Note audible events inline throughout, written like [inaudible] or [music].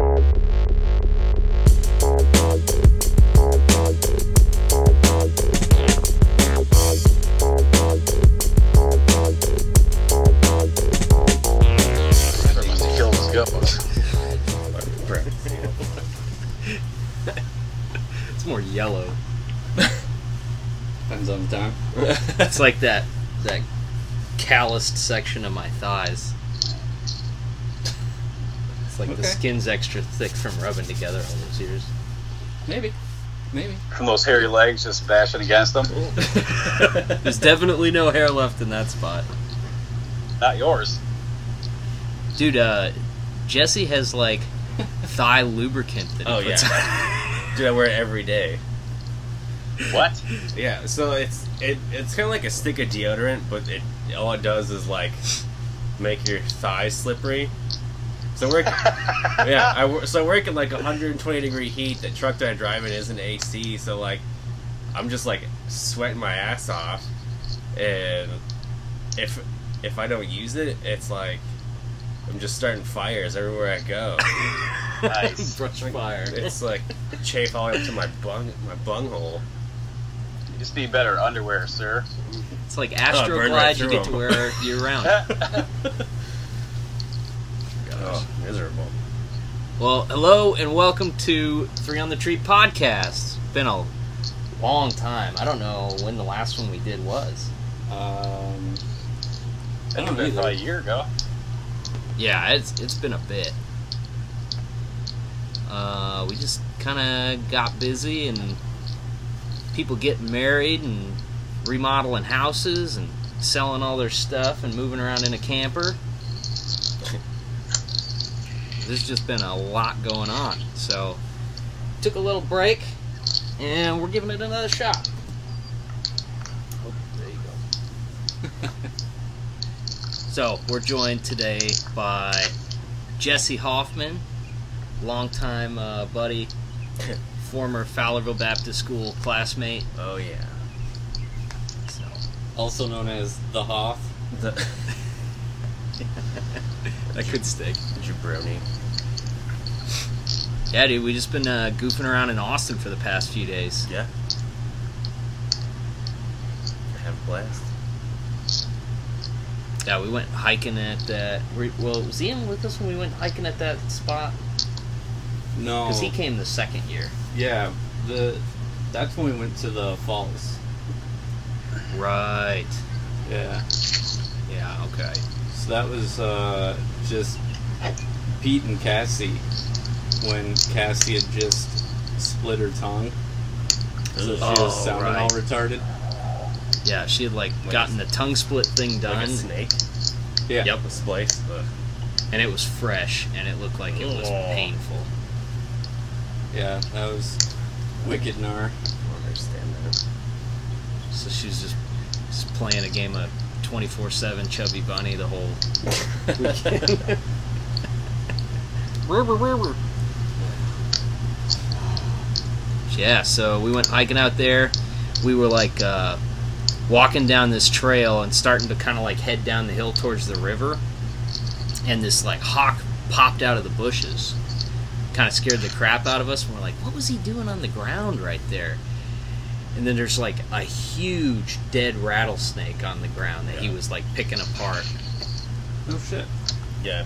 It's more yellow. Depends on the time. It's like that that [laughs] calloused section of my thighs. It's like the skin's extra thick from rubbing together all those years. Maybe. Maybe. From those hairy legs just bashing against them. [laughs] There's definitely no hair left in that spot. Not yours. Dude, uh, Jesse has like [laughs] thigh lubricant that he Oh puts yeah, [laughs] dude, I wear it every day. What? Yeah, so it's it it's kind of like a stick of deodorant, but it all it does is like make your thighs slippery. So we're yeah, I so I work in like 120 degree heat. The truck that I drive in isn't AC, so like I'm just like sweating my ass off, and if if I don't use it, it's like I'm just starting fires everywhere I go. Nice. [laughs] brush fire. It's like chafe all the way up to my bung my bunghole. You just need better underwear, sir. It's like Oh, it right Astroglide you through get to wear year round. [laughs] Oh, miserable. Well, hello and welcome to Three on the Tree podcast. Been a long time. I don't know when the last one we did was. Um, That don't was been either. about a year ago. Yeah, it's it's been a bit. Uh, we just kind of got busy and people getting married and remodeling houses and selling all their stuff and moving around in a camper. There's just been a lot going on. So, took a little break and we're giving it another shot. Oh, there you go. [laughs] So we're joined today by Jesse Hoffman, longtime uh, buddy, [laughs] former Fowlerville Baptist School classmate. Oh yeah. So also known as the Hoff. The [laughs] that could stick. jabroni. Yeah, dude, we just been uh, goofing around in Austin for the past few days. Yeah. I have a blast. Yeah, we went hiking at that. we- Well, was Ian with us when we went hiking at that spot? No. Because he came the second year. Yeah. The that's when we went to the falls. Right. Yeah. Yeah. Okay. So that was uh, just Pete and Cassie when Cassie had just split her tongue. So she Oh, was sounding right. all retarded. Yeah, she had like Like gotten the tongue split thing Like done. a snake. Yeah. Yep. A splice. Ugh. and it was fresh and it looked like it was Oh. painful. Yeah, that was wicked gnar. I don't understand that. So she was just just playing a game of twenty four seven Chubby Bunny the whole [laughs] weekend. [laughs] yeah, so we went hiking out there. We were like uh, walking down this trail and starting to kind of like head down the hill towards the river, and this like hawk popped out of the bushes. Kind of scared the crap out of us. And we're like, what was he doing on the ground right there? And then there's like a huge dead rattlesnake on the ground that he was like picking apart. Oh shit. Yeah.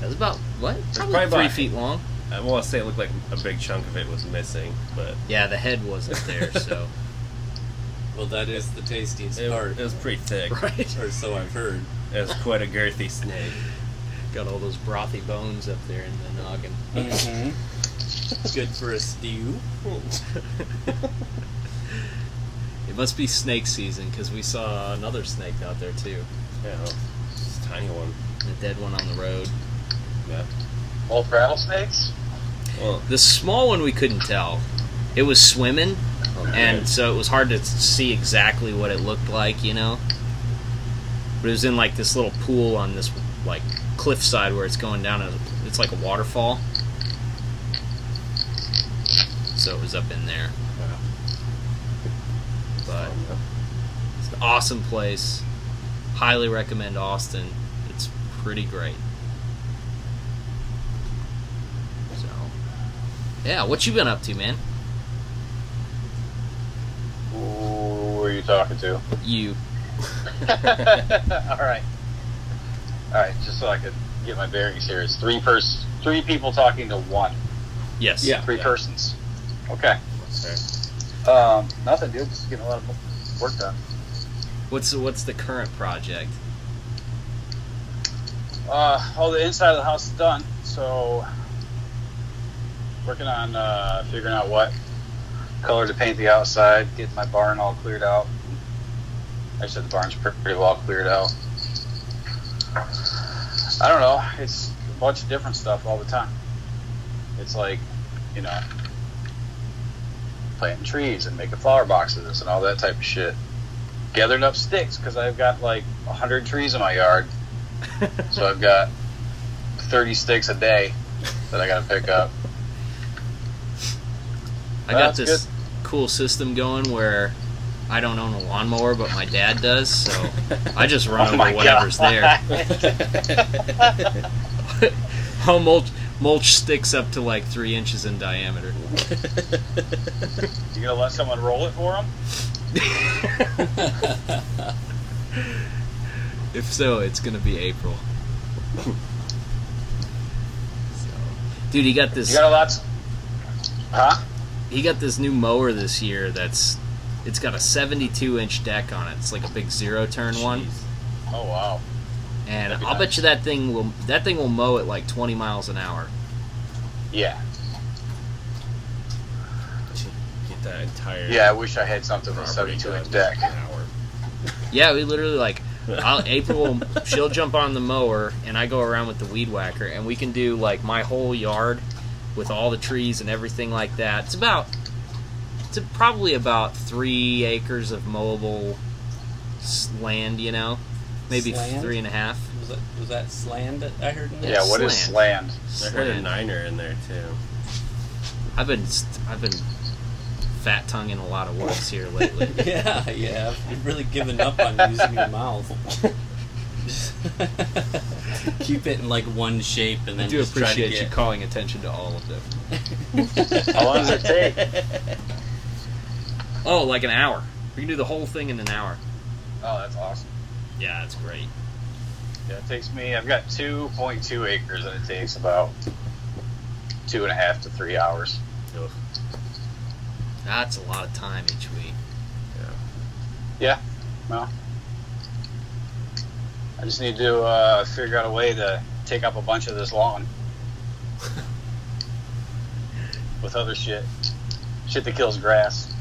That was about what? Probably, probably three about- feet long. I want to say it looked like a big chunk of it was missing, but Yeah, the head wasn't there, [laughs] so Well, that is the tastiest it, part, it was pretty thick. [laughs] right. or so I've heard. It was quite a girthy snake. Got all those brothy bones up there in the noggin. Mm-hmm. Good for a stew. [laughs] It must be snake season because we saw another snake out there too. Yeah, it's a tiny one. A dead one on the road. Yeah. Both rattlesnakes? Well, The small one we couldn't tell. It was swimming, okay. and so it was hard to see exactly what it looked like, you know. But it was in like this little pool on this like cliffside where it's going down. A, it's like a waterfall. So it was up in there. Wow. But it's an awesome place. Highly recommend Austin. It's pretty great. So Yeah, what you been up to, man? Who are you talking to? You. [laughs] All right. All right, just so I could get my bearings here. It's three pers- three people talking to one. Yes. Yeah. Three persons. Okay. Okay. Um, nothing, dude. Just getting a lot of work done. What's what's the current project? Uh, all the inside of the house is done, so working on uh, figuring out what color to paint the outside, getting my barn all cleared out. Actually, the barn's pretty well cleared out. I don't know. It's a bunch of different stuff all the time. It's like, you know, planting trees and making flower boxes and all that type of shit. Gathering up sticks because I've got like a hundred trees in my yard. [laughs] So I've got 30 sticks a day that I got to pick up. I got That's this cool system going where I don't own a lawnmower, but my dad does, so [laughs] I just run Oh over whatever's God. there. [laughs] [laughs] I'll mulch, mulch sticks up to like three inches in diameter. You gonna let someone roll it for him? If so, it's gonna be April. so, dude, he got this. You got a lot. Huh? He got this new mower this year. That's it's got a 72 inch deck on it. It's like a big zero turn one, Oh wow. and be I'll bet you that thing will that thing will mow at like 20 miles an hour. Yeah. Get that entire Yeah. I wish I had something with a 72 inch deck. an hour. Yeah, we literally like I'll, [laughs] April. She'll jump on the mower, and I go around with the weed whacker, and we can do like my whole yard with all the trees and everything like that. It's about it's probably about three acres of mowable land. You know, maybe Sland? three and a half. Was that was that sland that I heard? In there? Yeah. What is Slant. sland? I heard a niner in there too. I've been I've been fat tonguing a lot of words here lately. [laughs] Yeah, yeah. I've really given up on using your mouth. [laughs] [laughs] Keep it in like one shape, and then I then do just try to appreciate you calling attention to all of them. [laughs] How long does it take? [laughs] Oh, like an hour. We can do the whole thing in an hour. Oh, that's awesome. Yeah, that's great. Yeah, it takes me. I've got 2.2 acres, and it takes about two and a half to three hours. Ugh. That's a lot of time each week. Yeah. Yeah. Well, I just need to uh, figure out a way to take up a bunch of this lawn [laughs] with other shit, shit that kills grass.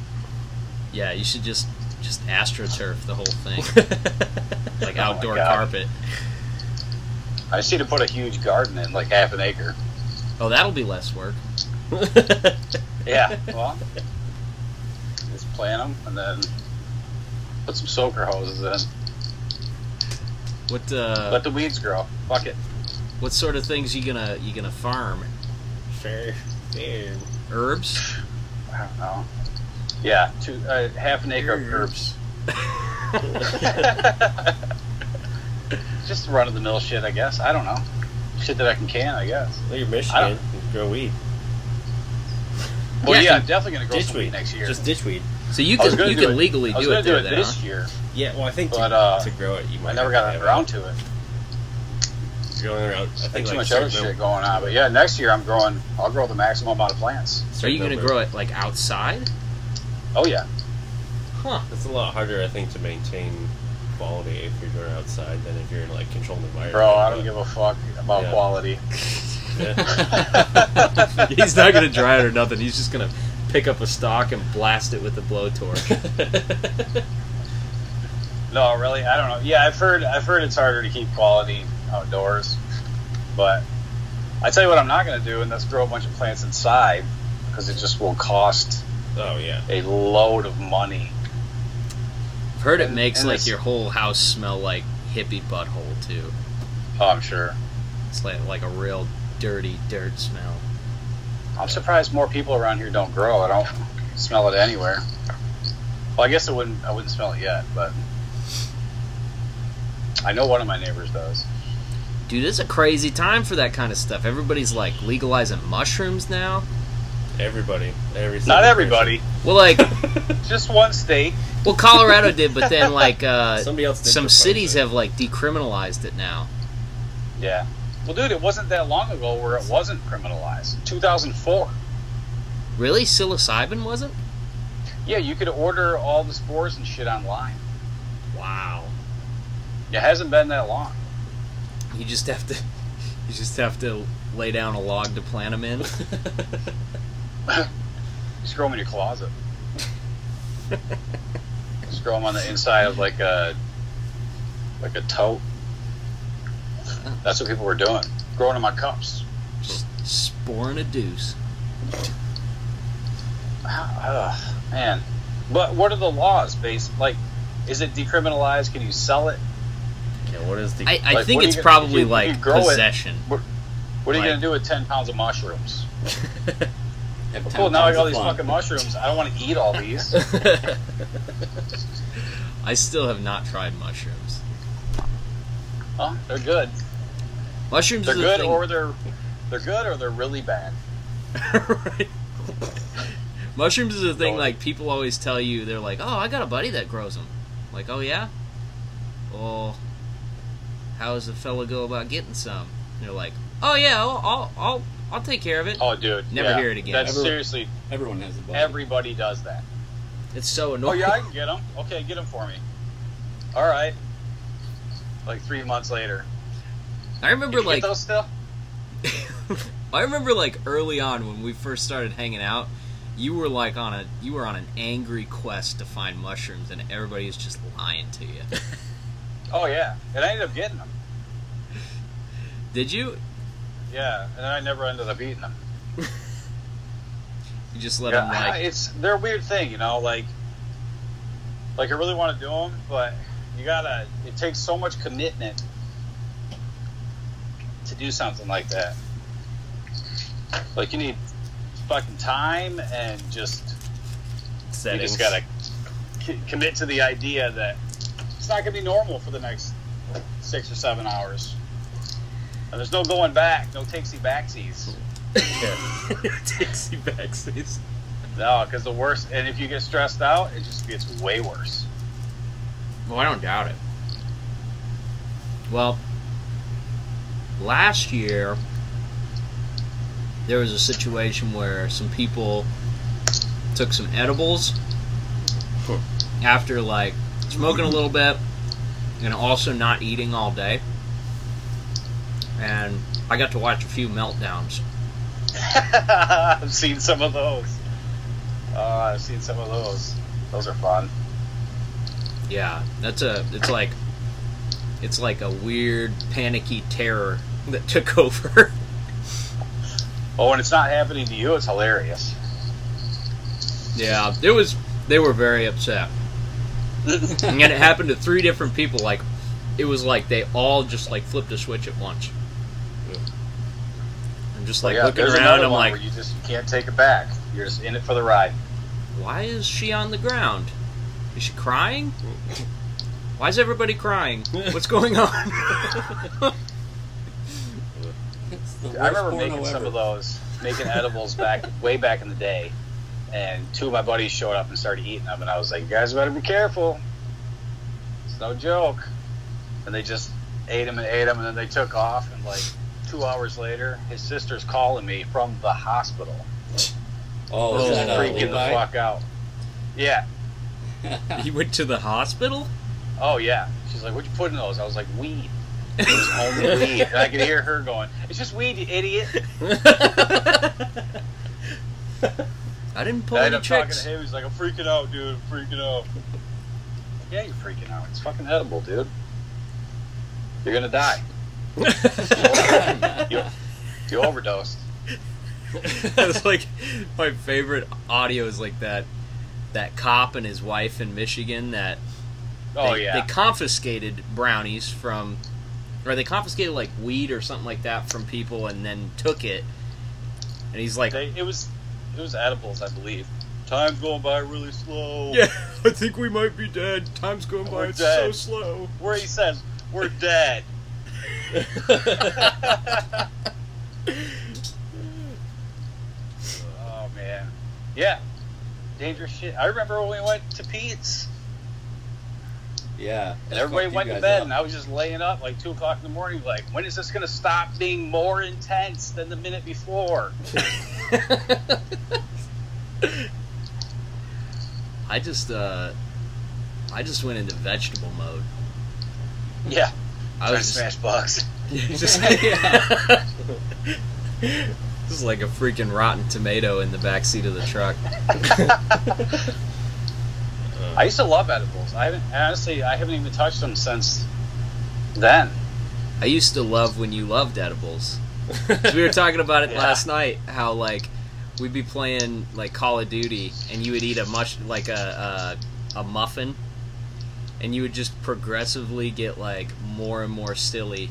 Yeah, you should just just astroturf the whole thing, [laughs] like Oh outdoor God. carpet. I just need to put a huge garden in, like half an acre. Oh, that'll be less work. [laughs] Yeah, well, just plant them and then put some soaker hoses in. What uh, Let the weeds grow. Fuck it. what sort of things you gonna you gonna farm? Fair, fair. Herbs? I don't know. Yeah, two, uh, half an acre of herbs. [laughs] Just run of the mill shit, I guess. I don't know. Shit that I can can, I guess. Well, you're I Michigan. don't- You grow weed. Well, Yeah, yeah, I'm definitely gonna grow some weed next year. Just ditch weed. So you I was can you do can it- legally I was do gonna it do there it then, this huh? year, Yeah, well, I think but to, uh, to grow it, you might. I never got around to it. You're going around. I I think think too like much other certain shit going on. But yeah, next year I'm growing. I'll grow the maximum amount of plants. So are you gonna grow it like outside? Oh yeah. Huh. It's a lot harder, I think, to maintain quality if you're going outside than if you're in like controlled environment. Bro, I don't give a fuck about Yeah. quality. [laughs] He's not gonna dry it or nothing. He's just gonna pick up a stalk and blast it with a blowtorch. [laughs] No, really, I don't know. Yeah, I've heard I've heard it's harder to keep quality outdoors, but I tell you what, I'm not going to do, and that's grow a bunch of plants inside because it just will cost oh yeah. a load of money. I've heard it And- makes and like your whole house smell like hippie butthole too. Oh, I'm sure. It's like like a real dirty dirt smell. I'm surprised more people around here don't grow. I don't smell it anywhere. Well, I guess I wouldn't. I wouldn't smell it yet, but I know one of my neighbors does. Dude, it's a crazy time for that kind of stuff. Everybody's like legalizing mushrooms now. Everybody, every Not everybody, Well, like, [laughs] [laughs] just one state. well, Colorado did, but then [laughs] like uh. Somebody else. Did some cities it. have like decriminalized it now. Yeah. Well, dude, it wasn't that long ago where it wasn't criminalized. 2004. Really, psilocybin wasn't? Yeah, you could order all the spores and shit online. Wow. It hasn't been that long. You just have to, you just have to lay down a log to plant them in. [laughs] Just grow them in your closet. Just grow them on the inside of like a like a tote. That's what people were doing. Growing them on cups. Just sporing a deuce. Ah, man. But what are the laws based? Like, is it decriminalized? Can you sell it? Yeah, what is the? I, I Like, think it's you gonna- probably you- you like it- possession. What are you Like- gonna do with ten pounds of mushrooms? [laughs] Well, cool. Now I got of these fucking mushrooms. I don't want to eat all these. [laughs] I still have not tried mushrooms. Huh? They're good. Mushrooms They're is good, thing. or they're they're good, or they're really bad. right. [laughs] Mushrooms is a thing like people always tell you they're like, "Oh, I got a buddy that grows them." Like, "Oh yeah." Well, how does a fella go about getting some? And they're like, "Oh yeah, I'll I'll I'll, I'll take care of it." Oh, dude. Never yeah. hear it again. That's Ever- seriously Everyone has a buddy. everybody does that. It's so annoying. Oh yeah, I can get them. Okay, get them for me. All right. Like three months later. I remember you like get those still? [laughs] I remember like early on when we first started hanging out, you were like on a you were on an angry quest to find mushrooms, and everybody was just lying to you. [laughs] Oh yeah, and I ended up getting them. Did you? Yeah, and then I never ended up eating them. You just let Yeah, them like it's they're a weird thing, you know. Like, like I really want to do them, but you gotta. It takes so much commitment to do something like that. Like you need fucking time and just you just gotta c- commit to the idea that it's not gonna be normal for the next six or seven hours. And there's no going back, no takesy backsies. taxi backsies. No, because the worst, and if you get stressed out, it just gets way worse. Well, I don't doubt it. Well, last year there was a situation where some people took some edibles after like smoking a little bit and also not eating all day. And I got to watch a few meltdowns. [laughs] I've seen some of those. Uh, I've seen some of those. Those are fun. Yeah, that's a. It's like, it's like a weird panicky terror that took [laughs] over. Oh, when it's not happening to you, it's hilarious. Yeah, it was. They were very upset, and it happened to three different people. Like, it was like they all just like flipped a switch at once. I'm just like yeah, looking there's around. another I'm one like, where you just you can't take it back. You're just in it for the ride. why is she on the ground? Is she crying? Why is everybody crying? What's going on? [laughs] It's the I remember porno making some ever. of those, making edibles back way back in the day, and two of my buddies showed up and started eating them, and I was like, "You guys better be careful. It's no joke." And they just ate them and ate them, and then they took off. And like two hours later, his sister's calling me from the hospital, Oh, is just freaking the fuck out. Yeah. [laughs] he went to the hospital? Oh yeah. She's like, "What'd you put in those?" I was like, "Weed." It was only weed, and I could hear her going, "It's just weed, you idiot." [laughs] [laughs] I didn't pull I any up talking to him. He's like, "I'm freaking out, dude. I'm freaking out." Yeah, you're freaking out. It's fucking edible, dude. You're gonna die. [laughs] you, you overdosed. [laughs] It's like my favorite audio is like that that cop and his wife in Michigan that Oh they, yeah. they confiscated brownies from or they confiscated like weed or something like that from people and then took it and he's like They, it was it was edibles, I believe. Time's going by really slow. yeah [laughs] i think we might be dead time's going by it's so slow Where he says, "We're dead." [laughs] [laughs] oh man. Yeah, dangerous shit. I remember when we went to Pete's Yeah. and everybody went to bed, up. and I was just laying up like two o'clock in the morning. Like, when is this gonna stop being more intense than the minute before? [laughs] I just uh, I just went into vegetable mode. Yeah, I trying to was smash bugs. [laughs] [laughs] just, just like a freaking rotten tomato in the back seat of the truck. I used to love edibles. I haven't honestly. I haven't even touched them since then. I used to love when you loved edibles. [laughs] we were talking about it Yeah. last night. How like we'd be playing like Call of Duty, and you would eat a mush like a a, a muffin, and you would just progressively get like more and more silly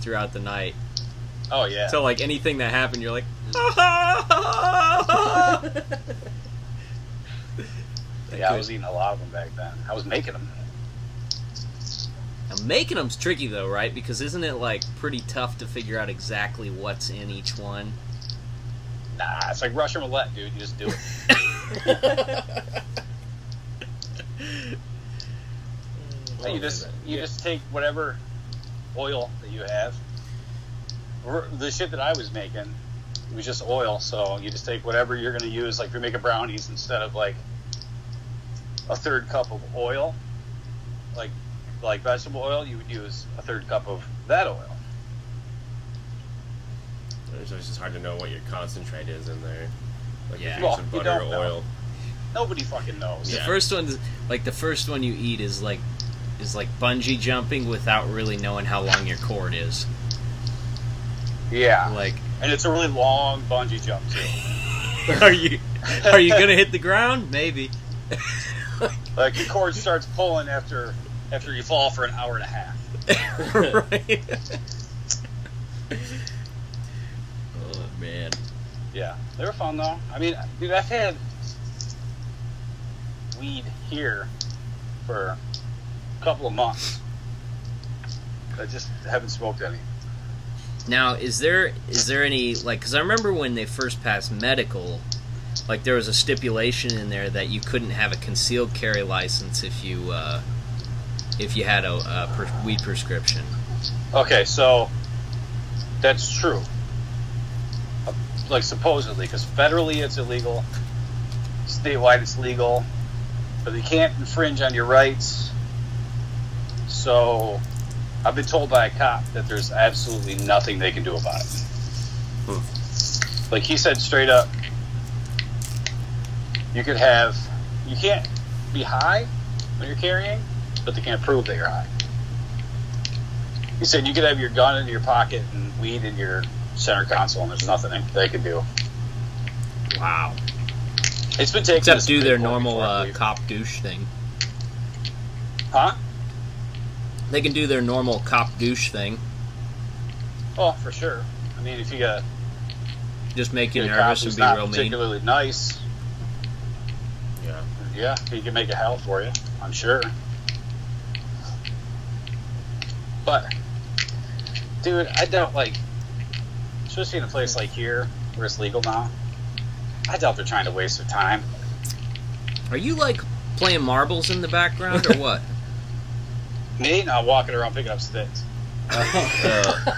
throughout the night. Oh yeah. So like anything that happened, you're like. [laughs] [laughs] yeah, I was eating a lot of them back then. I was making them. Now, making them's tricky though, right? Because isn't it like pretty tough to figure out exactly what's in each one? Nah, it's like Russian roulette, dude. You just do it. [laughs] you just you just take whatever oil that you have. The shit that I was making, it was just oil. So you just take whatever you're going to use. Like if you're making brownies, instead of like a third cup of oil, like like vegetable oil, you would use a third cup of that oil. It's just hard to know what your concentrate is in there. Like Yeah. if Well, you're using you butter or don't know. oil. Nobody fucking knows. The Yeah. first one, like the first one you eat, is like is like bungee jumping without really knowing how long your cord is. Yeah, Like, and it's a really long bungee jump too. [laughs] are you are you gonna hit the ground? Maybe. [laughs] Like the cord starts pulling after after you fall for an hour and a half. [laughs] right. oh man. Yeah, they were fun though. I mean, dude, I've had weed here for a couple of months. I just haven't smoked any. Now, is there is there any like? Because I remember when they first passed medical, like there was a stipulation in there that you couldn't have a concealed carry license if you uh, if you had a, a per- weed prescription. Okay, so that's true. Uh, Like supposedly, because federally it's illegal, statewide it's legal, but they can't infringe on your rights. So I've been told by a cop that there's absolutely nothing they can do about it. Like he said straight up, you could have, you can't be high when you're carrying, but they can't prove that you're high. He said you could have your gun in your pocket and weed in your center console, and there's nothing they can do. Wow. It's been taken. Except to do their normal before, uh, cop douche thing. huh? They can do their normal cop douche thing. Oh, for sure. I mean, if you got Just make you nervous and be real mean. particularly nice, Yeah. yeah, he can make it hell for you. I'm sure. But, dude, I doubt like, especially in a place like here where it's legal now. I doubt they're trying to waste their time. Are you like playing marbles in the background or what? [laughs] Me, not walking around picking up sticks. [laughs] Uh,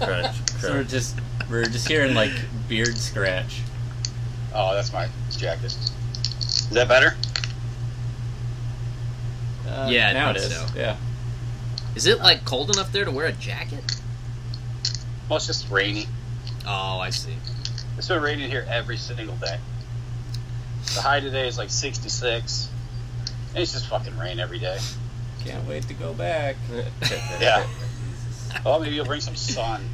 crunch, So we're just we're just hearing like beard scratch. Oh, that's my jacket. Is that better? Uh, Yeah, now it is. so. Yeah. Is it like cold enough there to wear a jacket? Well, it's just rainy. Oh, I see. It's been raining here every single day. The high today is like 66. And it's just fucking rain every day. Can't wait to go back. [laughs] Yeah. Oh, maybe you'll bring some sun.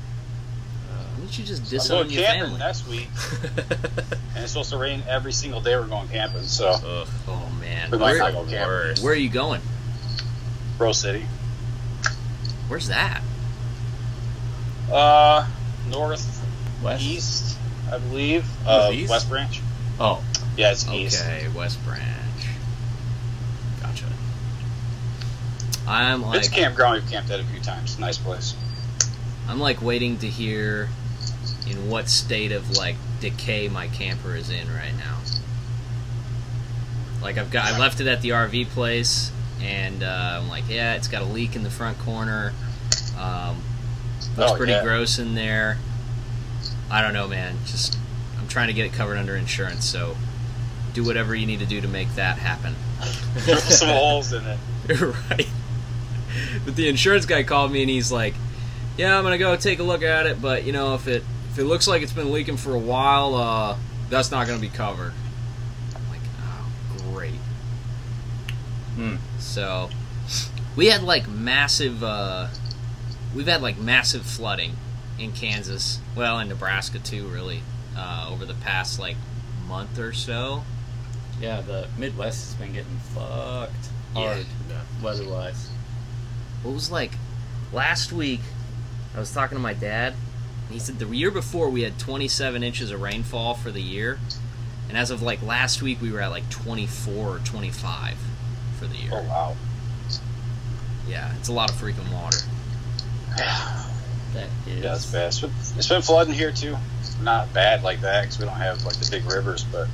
Why don't you just I'm disown going your camping family? next week, [laughs] and it's supposed to rain every single day we're going camping. So Ugh, Oh man, we might where, not go camping. where are you going? Rose City, Where's that? uh, north West. east, I believe, of east? West Branch. Oh, Yeah, it's east. Okay, West Branch. Gotcha. I'm like It's a campground. We've camped at a few times. Nice place. I'm like waiting to hear in what state of like decay my camper is in right now. Like I've got, I left it at the RV place, and uh, I'm like, yeah, it's got a leak in the front corner. Um, looks Oh, pretty yeah. gross in there. I don't know, man. Just I'm trying to get it covered under insurance, so do whatever you need to do to make that happen. Drill some [laughs] holes in it. right. But the insurance guy called me and he's like, "Yeah, I'm gonna go take a look at it, but you know, if it if it looks like it's been leaking for a while, uh, that's not gonna be covered." I'm like, "Oh, great." Hmm. So, we had like massive. Uh, we've had like massive flooding in Kansas, well, in Nebraska too, really, uh, over the past like month or so. Yeah, the Midwest has been getting fucked Yeah. hard weather-wise. What was like last week? I was talking to my dad. And he said the year before we had 27 inches of rainfall for the year, and as of like last week we were at like 24 or 25 for the year. Oh wow. Yeah, it's a lot of freaking water. Yeah, That is. it's bad. It's been, it's been flooding here too. Not bad like that because we don't have like the big rivers, but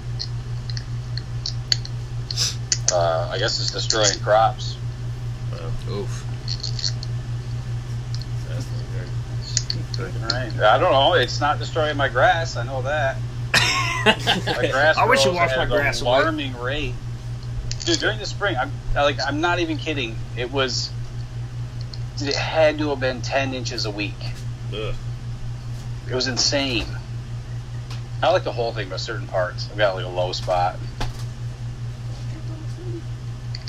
uh, I guess it's destroying crops. Oof. That's weird. Freaking rain. I don't know. It's not destroying my grass. I know that. [laughs] My grass I wish you grows washed my an grass away. alarming rate. Dude, during the spring, I'm like, I'm not even kidding. It was. It had to have been ten inches a week. Ugh. It was insane. I like the whole thing, but certain parts. I've got like a low spot,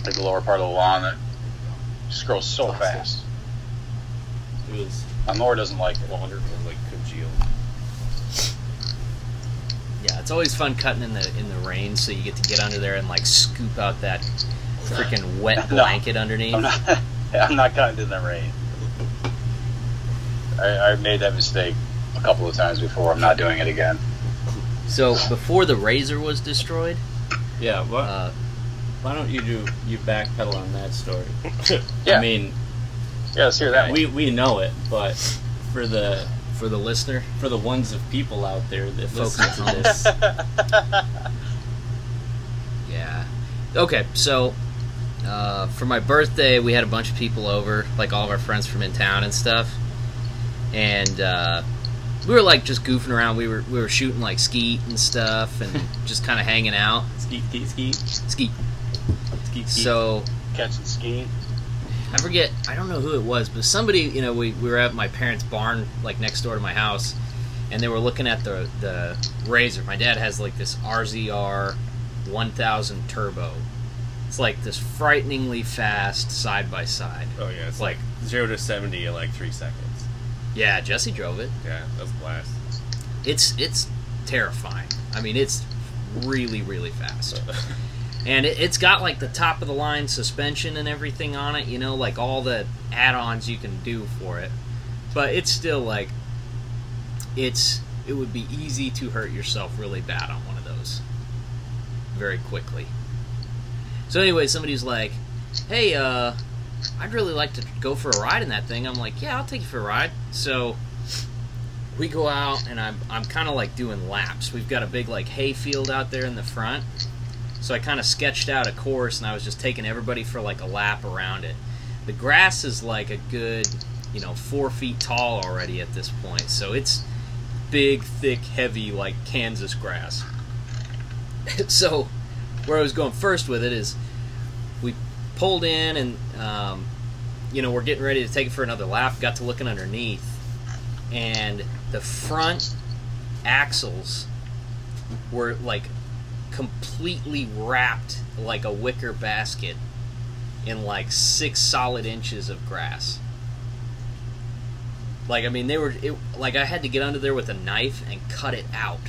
like the lower part of the lawn that just grows so fast. It was My mower doesn't like it. Water was like congealed. Yeah, it's always fun cutting in the in the rain, so you get to get under there and like scoop out that freaking [laughs] wet No. blanket underneath. I'm not. [laughs] I'm not cutting in the rain. I, I made that mistake a couple of times before. I'm not doing it again. So before the razor was destroyed, yeah. What? uh, why don't you do you backpedal on that story? Yeah. I mean, Yeah, let's hear that. we we know it, but for the for the listener, for the ones of people out there that listen to [laughs] this, Yeah. Okay, so uh, for my birthday, we had a bunch of people over, like all of our friends from in town and stuff, and uh, we were like just goofing around. We were we were shooting like skeet and stuff, and [laughs] just kind of hanging out. skeet skeet skeet Skeet. skeet skeet. So Catching ski. I forget. I don't know who it was, but somebody. You know, we, we were at my parents' barn, like next door to my house, and they were looking at the the razor. My dad has like this RZR 1000 turbo. It's like this frighteningly fast side by side. Oh yeah, it's Like- like zero to seventy in like three seconds. Yeah, Jesse drove it. Yeah, that's a blast. It's it's terrifying. I mean, it's really really fast. [laughs] and it, it's got like the top of the line suspension and everything on it you know like all the add-ons you can do for it. But it's still like it's it would be easy to hurt yourself really bad on one of those very quickly. So anyway somebody's like hey uh i'd really like to go for a ride in that thing. I'm like yeah i'll take you for a ride. So we go out and i'm, I'm kind of like doing laps. We've got a big like hay field out there in the front so I kind of sketched out a course and I was just taking everybody for like a lap around it. The grass is like a good, you know, four feet tall already at this point. So it's big, thick, heavy, like Kansas grass. [laughs] so where I was going first with it is we pulled in and, um, you know, we're getting ready to take it for another lap. Got to looking underneath and the front axles were like completely wrapped like a wicker basket in like six solid inches of grass. Like I mean, they were it, like I had to get under there with a knife and cut it out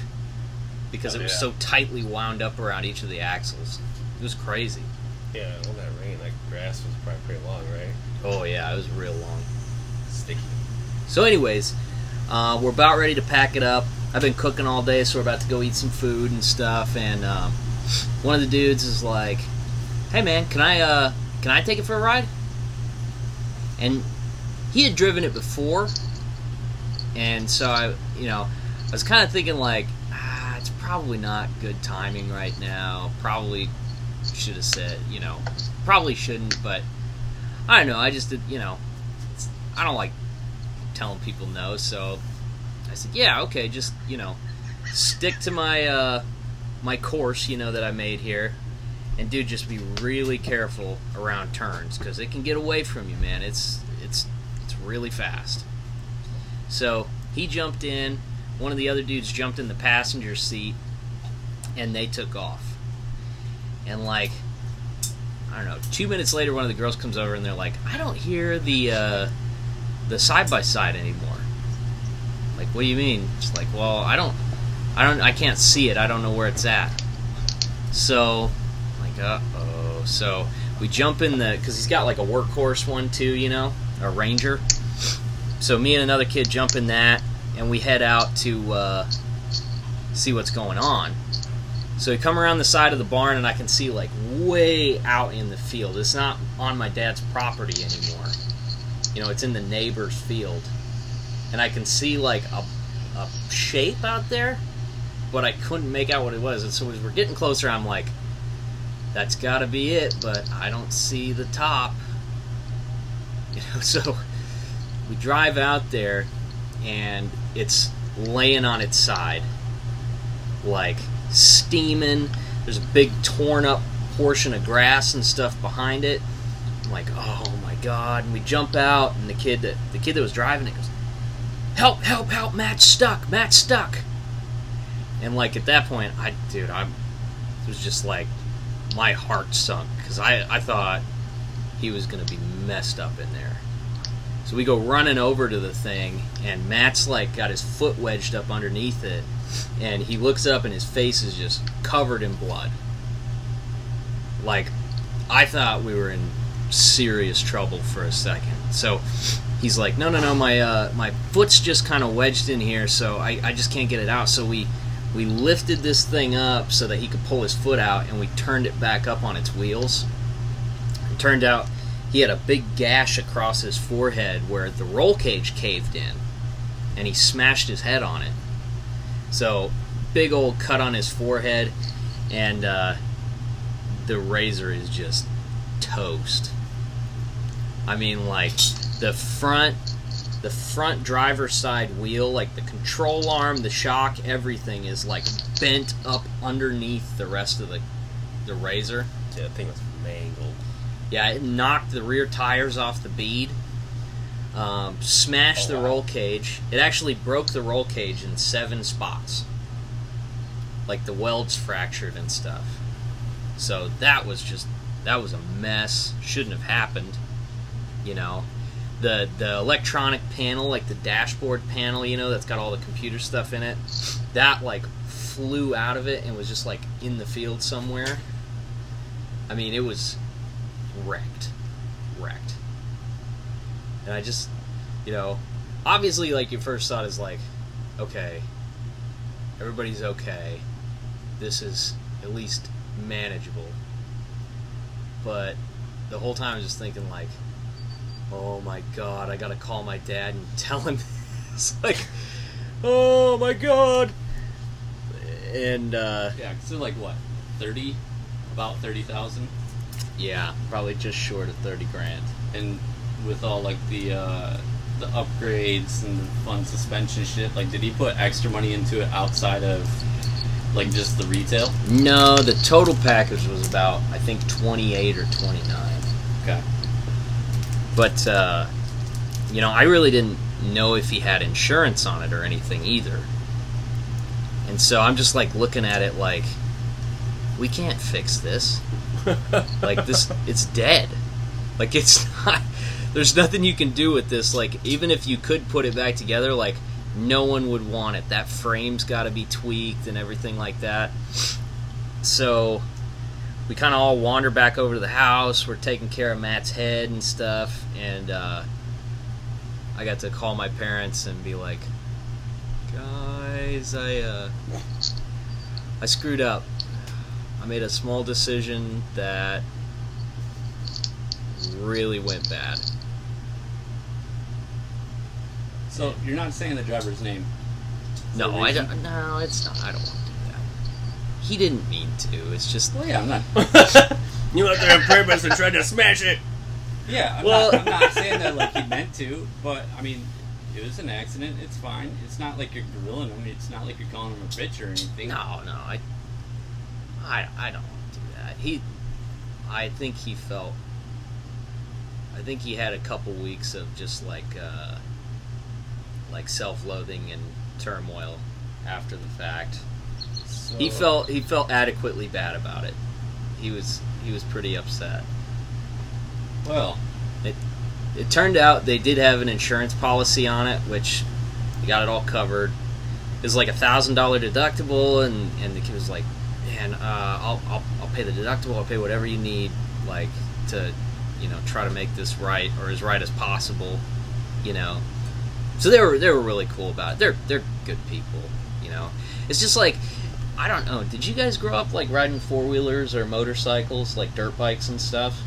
because Oh, it was yeah. so tightly wound up around each of the axles. It was crazy. Yeah, all that rain, like grass was probably pretty long, right? Oh yeah, it was real long. Sticky. So, anyways, uh, we're about ready to pack it up. I've been cooking all day, so we're about to go eat some food and stuff. And um, one of the dudes is like, "Hey, man, can I uh, can I take it for a ride?" And he had driven it before, and so I, you know, I was kind of thinking like, ah, it's probably not good timing right now. Probably should have said, you know, probably shouldn't, but I don't know. I just you know, I don't like telling people no, so I said, yeah, okay, just you know, stick to my uh, my course, you know, that I made here, and dude, just be really careful around turns because it can get away from you, man. It's it's it's really fast. So he jumped in. One of the other dudes jumped in the passenger seat, and they took off. And like, I don't know. Two minutes later, one of the girls comes over and they're like, "I don't hear the uh, the side by side anymore." Like, what do you mean? It's like, well, I don't, I don't, I can't see it. I don't know where it's at. So, like, uh oh. So we jump in the because he's got like a workhorse one too, you know, a Ranger. So me and another kid jump in that, and we head out to uh, see what's going on. So we come around the side of the barn, and I can see like way out in the field. It's not on my dad's property anymore. You know, it's in the neighbor's field, and I can see like a, a shape out there, but I couldn't make out what it was. And so as we're getting closer, I'm like, "That's got to be it," but I don't see the top. [laughs] You know, so we drive out there, and it's laying on its side, like steaming. There's a big torn up portion of grass and stuff behind it. I'm like, oh my god! And we jump out, and the kid that the kid that was driving it goes, "Help! Help! Help! Matt's stuck! Matt's stuck!" And like at that point, I dude, I was just like my heart sunk because I I thought he was gonna be messed up in there. So we go running over to the thing, and Matt's like got his foot wedged up underneath it, and he looks up, and his face is just covered in blood. Like, I thought we were in serious trouble for a second. So he's like, "No, no, no, my uh, my foot's just kind of wedged in here, so I, I just can't get it out." So we we lifted this thing up so that he could pull his foot out, and we turned it back up on its wheels. It turned out he had a big gash across his forehead where the roll cage caved in and he smashed his head on it so big old cut on his forehead and uh, the razor is just toast i mean like the front the front driver's side wheel like the control arm the shock everything is like bent up underneath the rest of the the razor Yeah, that thing was mangled. yeah, it knocked the rear tires off the bead, um, smashed Oh, the wow. roll cage. It actually broke the roll cage in seven spots. Like the welds fractured and stuff. So that was just that was a mess. Shouldn't have happened. You know, the the electronic panel, like the dashboard panel, you know, that's got all the computer stuff in it. That like flew out of it and was just like in the field somewhere. I mean, it was wrecked. Wrecked. And I just, you know, obviously, like, your first thought is like, okay, everybody's okay. This is at least manageable. But the whole time I was just thinking, like, oh my god, I gotta call my dad and [laughs] tell him this. like, oh my god. And, uh, Yeah, 'cause they're like what, thirty, about thirty thousand, yeah, probably just short of 30 grand. and with all like the uh, the upgrades and the fun suspension shit. Like, did he put extra money into it outside of like just the retail? No, the total package was about I think twenty eight or twenty nine. Okay. But uh, you know, I really didn't know if he had insurance on it or anything either. And so I'm just like looking at it like we can't fix this. [laughs] like this it's dead. Like it's [laughs] not there's nothing you can do with this like even if you could put it back together like no one would want it. That frame's got to be tweaked and everything like that. So we kind of all wander back over to the house. We're taking care of Matt's head and stuff, and uh, I got to call my parents and be like, "Guys, I uh, I screwed up. I made a small decision that really went bad." So you're not saying the driver's name? No, For a I reason? don't. No, it's not. I don't want to do that. He didn't mean to. It's just Well, yeah, I'm not. [laughs] you went there on purpose and tried to smash it. Yeah, I'm, Well- not, I'm not saying that like he meant to, but I mean, it was an accident. It's fine. It's not like you're grilling him. It's not like you're calling him a bitch or anything. no, no. I, I, I don't do that. He, I think he felt. I think he had a couple weeks of just like, uh, like self-loathing and turmoil after the fact. So, He felt he felt adequately bad about it. He was he was pretty upset. well. It it turned out they did have an insurance policy on it, which they got it all covered. It was like a thousand dollar deductible, and and the kid was like, "Man, uh, I'll, I'll I'll pay the deductible. I'll pay whatever you need, like to, you know, try to make this right or as right as possible, you know." So they were they were really cool about it. They're they're good people, you know. It's just like I don't know. Did you guys grow up like riding four wheelers or motorcycles, like dirt bikes and stuff?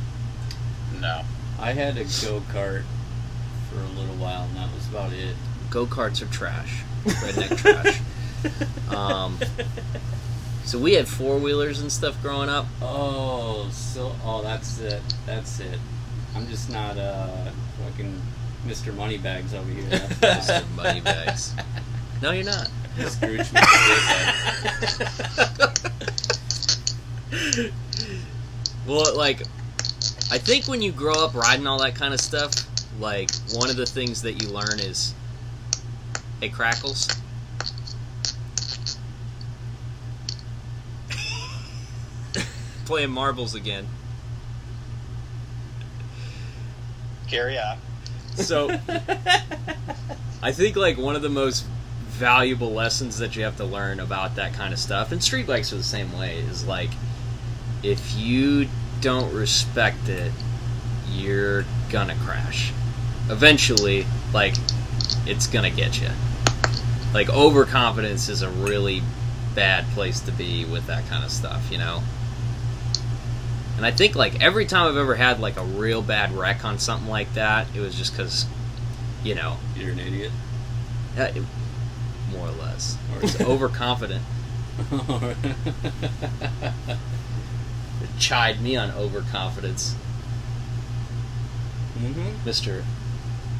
No. I had a go kart for a little while, and that was about it. go karts are trash, redneck [laughs] trash. Um, so we had four wheelers and stuff growing up. Oh, so oh, that's it. That's it. I'm just not uh fucking Mr. Moneybags over here. Mr. Moneybags. No, you're not. Scrooge McDuck. Well, like, I think when you grow up riding all that kind of stuff, like one of the things that you learn is, hey, crackles. [laughs] Playing marbles again. Carry on. So, [laughs] I think like one of the most valuable lessons that you have to learn about that kind of stuff, and street bikes are the same way, is like if you don't respect it, you're gonna crash. Eventually, like it's gonna get you. Like overconfidence is a really bad place to be with that kind of stuff, you know. And I think like every time I've ever had like a real bad wreck on something like that, it was just because, you know, You're an idiot. uh, more or less, or it's overconfident. [laughs] Chide me on overconfidence, hmm Mister,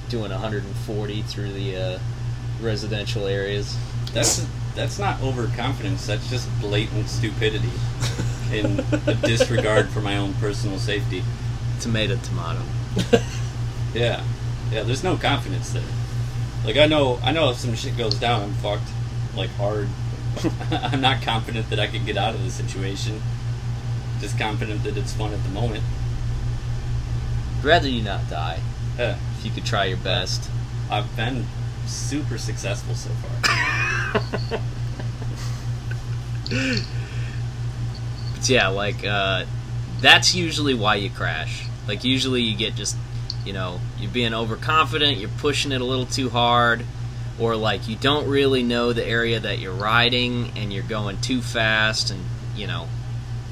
doing 140 through the uh, residential areas. That's that's not overconfidence. That's just blatant stupidity and [laughs] a disregard for my own personal safety. Tomato, tomato. [laughs] Yeah, yeah. There's no confidence there. Like I know, I know if some shit goes down, I'm fucked. Like hard. [laughs] I'm not confident that I can get out of the situation. Just confident that it's fun at the moment. Rather you not die. Yeah, If you could try your best. I've been super successful so far. [laughs] But yeah, like uh, that's usually why you crash. Like usually you get just, you know, you're being overconfident, you're pushing it a little too hard, or like you don't really know the area that you're riding and you're going too fast and you know,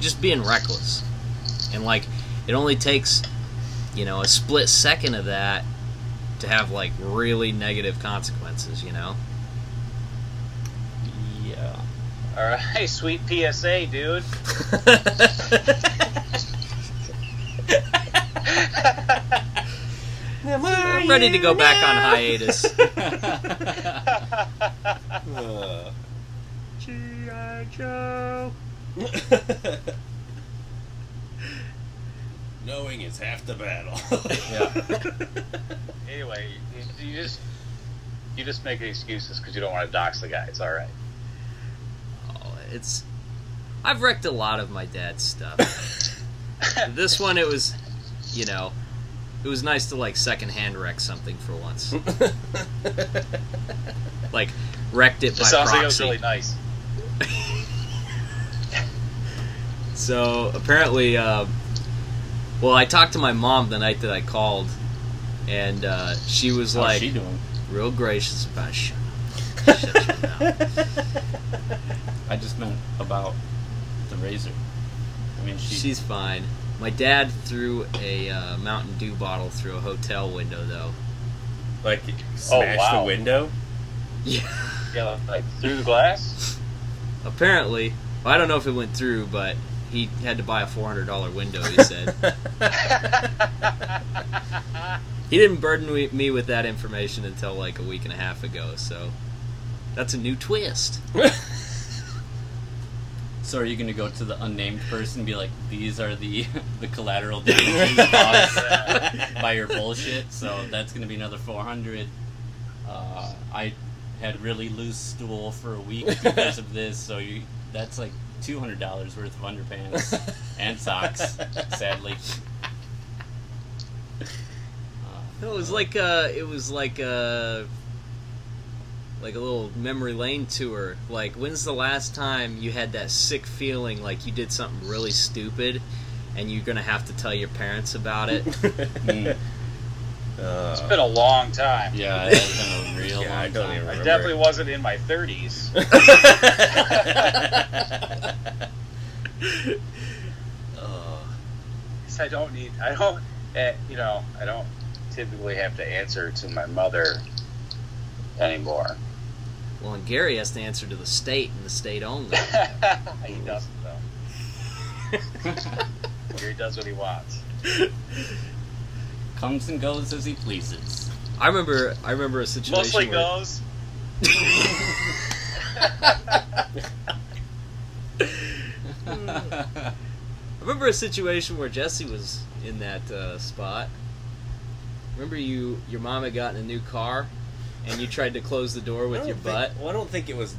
just being reckless. And like it only takes, you know, a split second of that to have like really negative consequences, you know. Yeah. All right, [laughs] sweet PSA, dude. [laughs] [laughs] I'm ready to go back on hiatus. [laughs] Uh, G.I. Joe. Knowing is half the battle. [laughs] anyway, you, you just you just make excuses because you don't want to dox the guy. It's all right. Oh, it's. I've wrecked a lot of my dad's stuff. [laughs] this one, it was, you know, it was nice to like secondhand wreck something for once. [laughs] like wrecked it It by sounds like it was really nice. [laughs] So apparently, uh, well, I talked to my mom the night that I called, and uh, she was how's like she doing? real gracious about it. shut up, shut your mouth. I just meant about the razor. I mean, she, She's fine. My dad threw a uh, Mountain Dew bottle through a hotel window, though. like smash wow. the window. Yeah. [laughs] Yeah, like through the glass. Apparently, Well, I don't know if it went through, but he had to buy a four hundred dollar window. He said [laughs] he didn't burden me with that information until like a week and a half ago. So that's a new twist. [laughs] So are you going to go to the unnamed person and be like, these are the [laughs] the collateral damages caused [laughs] by your bullshit? So that's going to be another 400. Uh, I had really loose stool for a week because of this, so you that's like $200 worth of underpants and socks, sadly. [laughs] Uh, It was like uh it was like uh like a little memory lane tour. Like when's the last time you had that sick feeling like you did something really stupid and you're gonna have to tell your parents about it? [laughs] mm, Uh, It's been a long time. yeah, it has been a [laughs] real Yeah, I long don't time. even I definitely wasn't in my 30s. Oh. [laughs] I don't need, I don't, eh, you know, I don't typically have to answer to my mother anymore. Well and Gary has to answer to the state and the state only. [laughs] he doesn't, though. [laughs] Gary does what he wants. Comes and goes as he pleases. I remember I remember a situation Mostly where goes. [laughs] I remember a situation where Jesse was in that uh, spot. Remember you your mom had gotten a new car and you tried to close the door with your think- butt. Well, I don't think it was.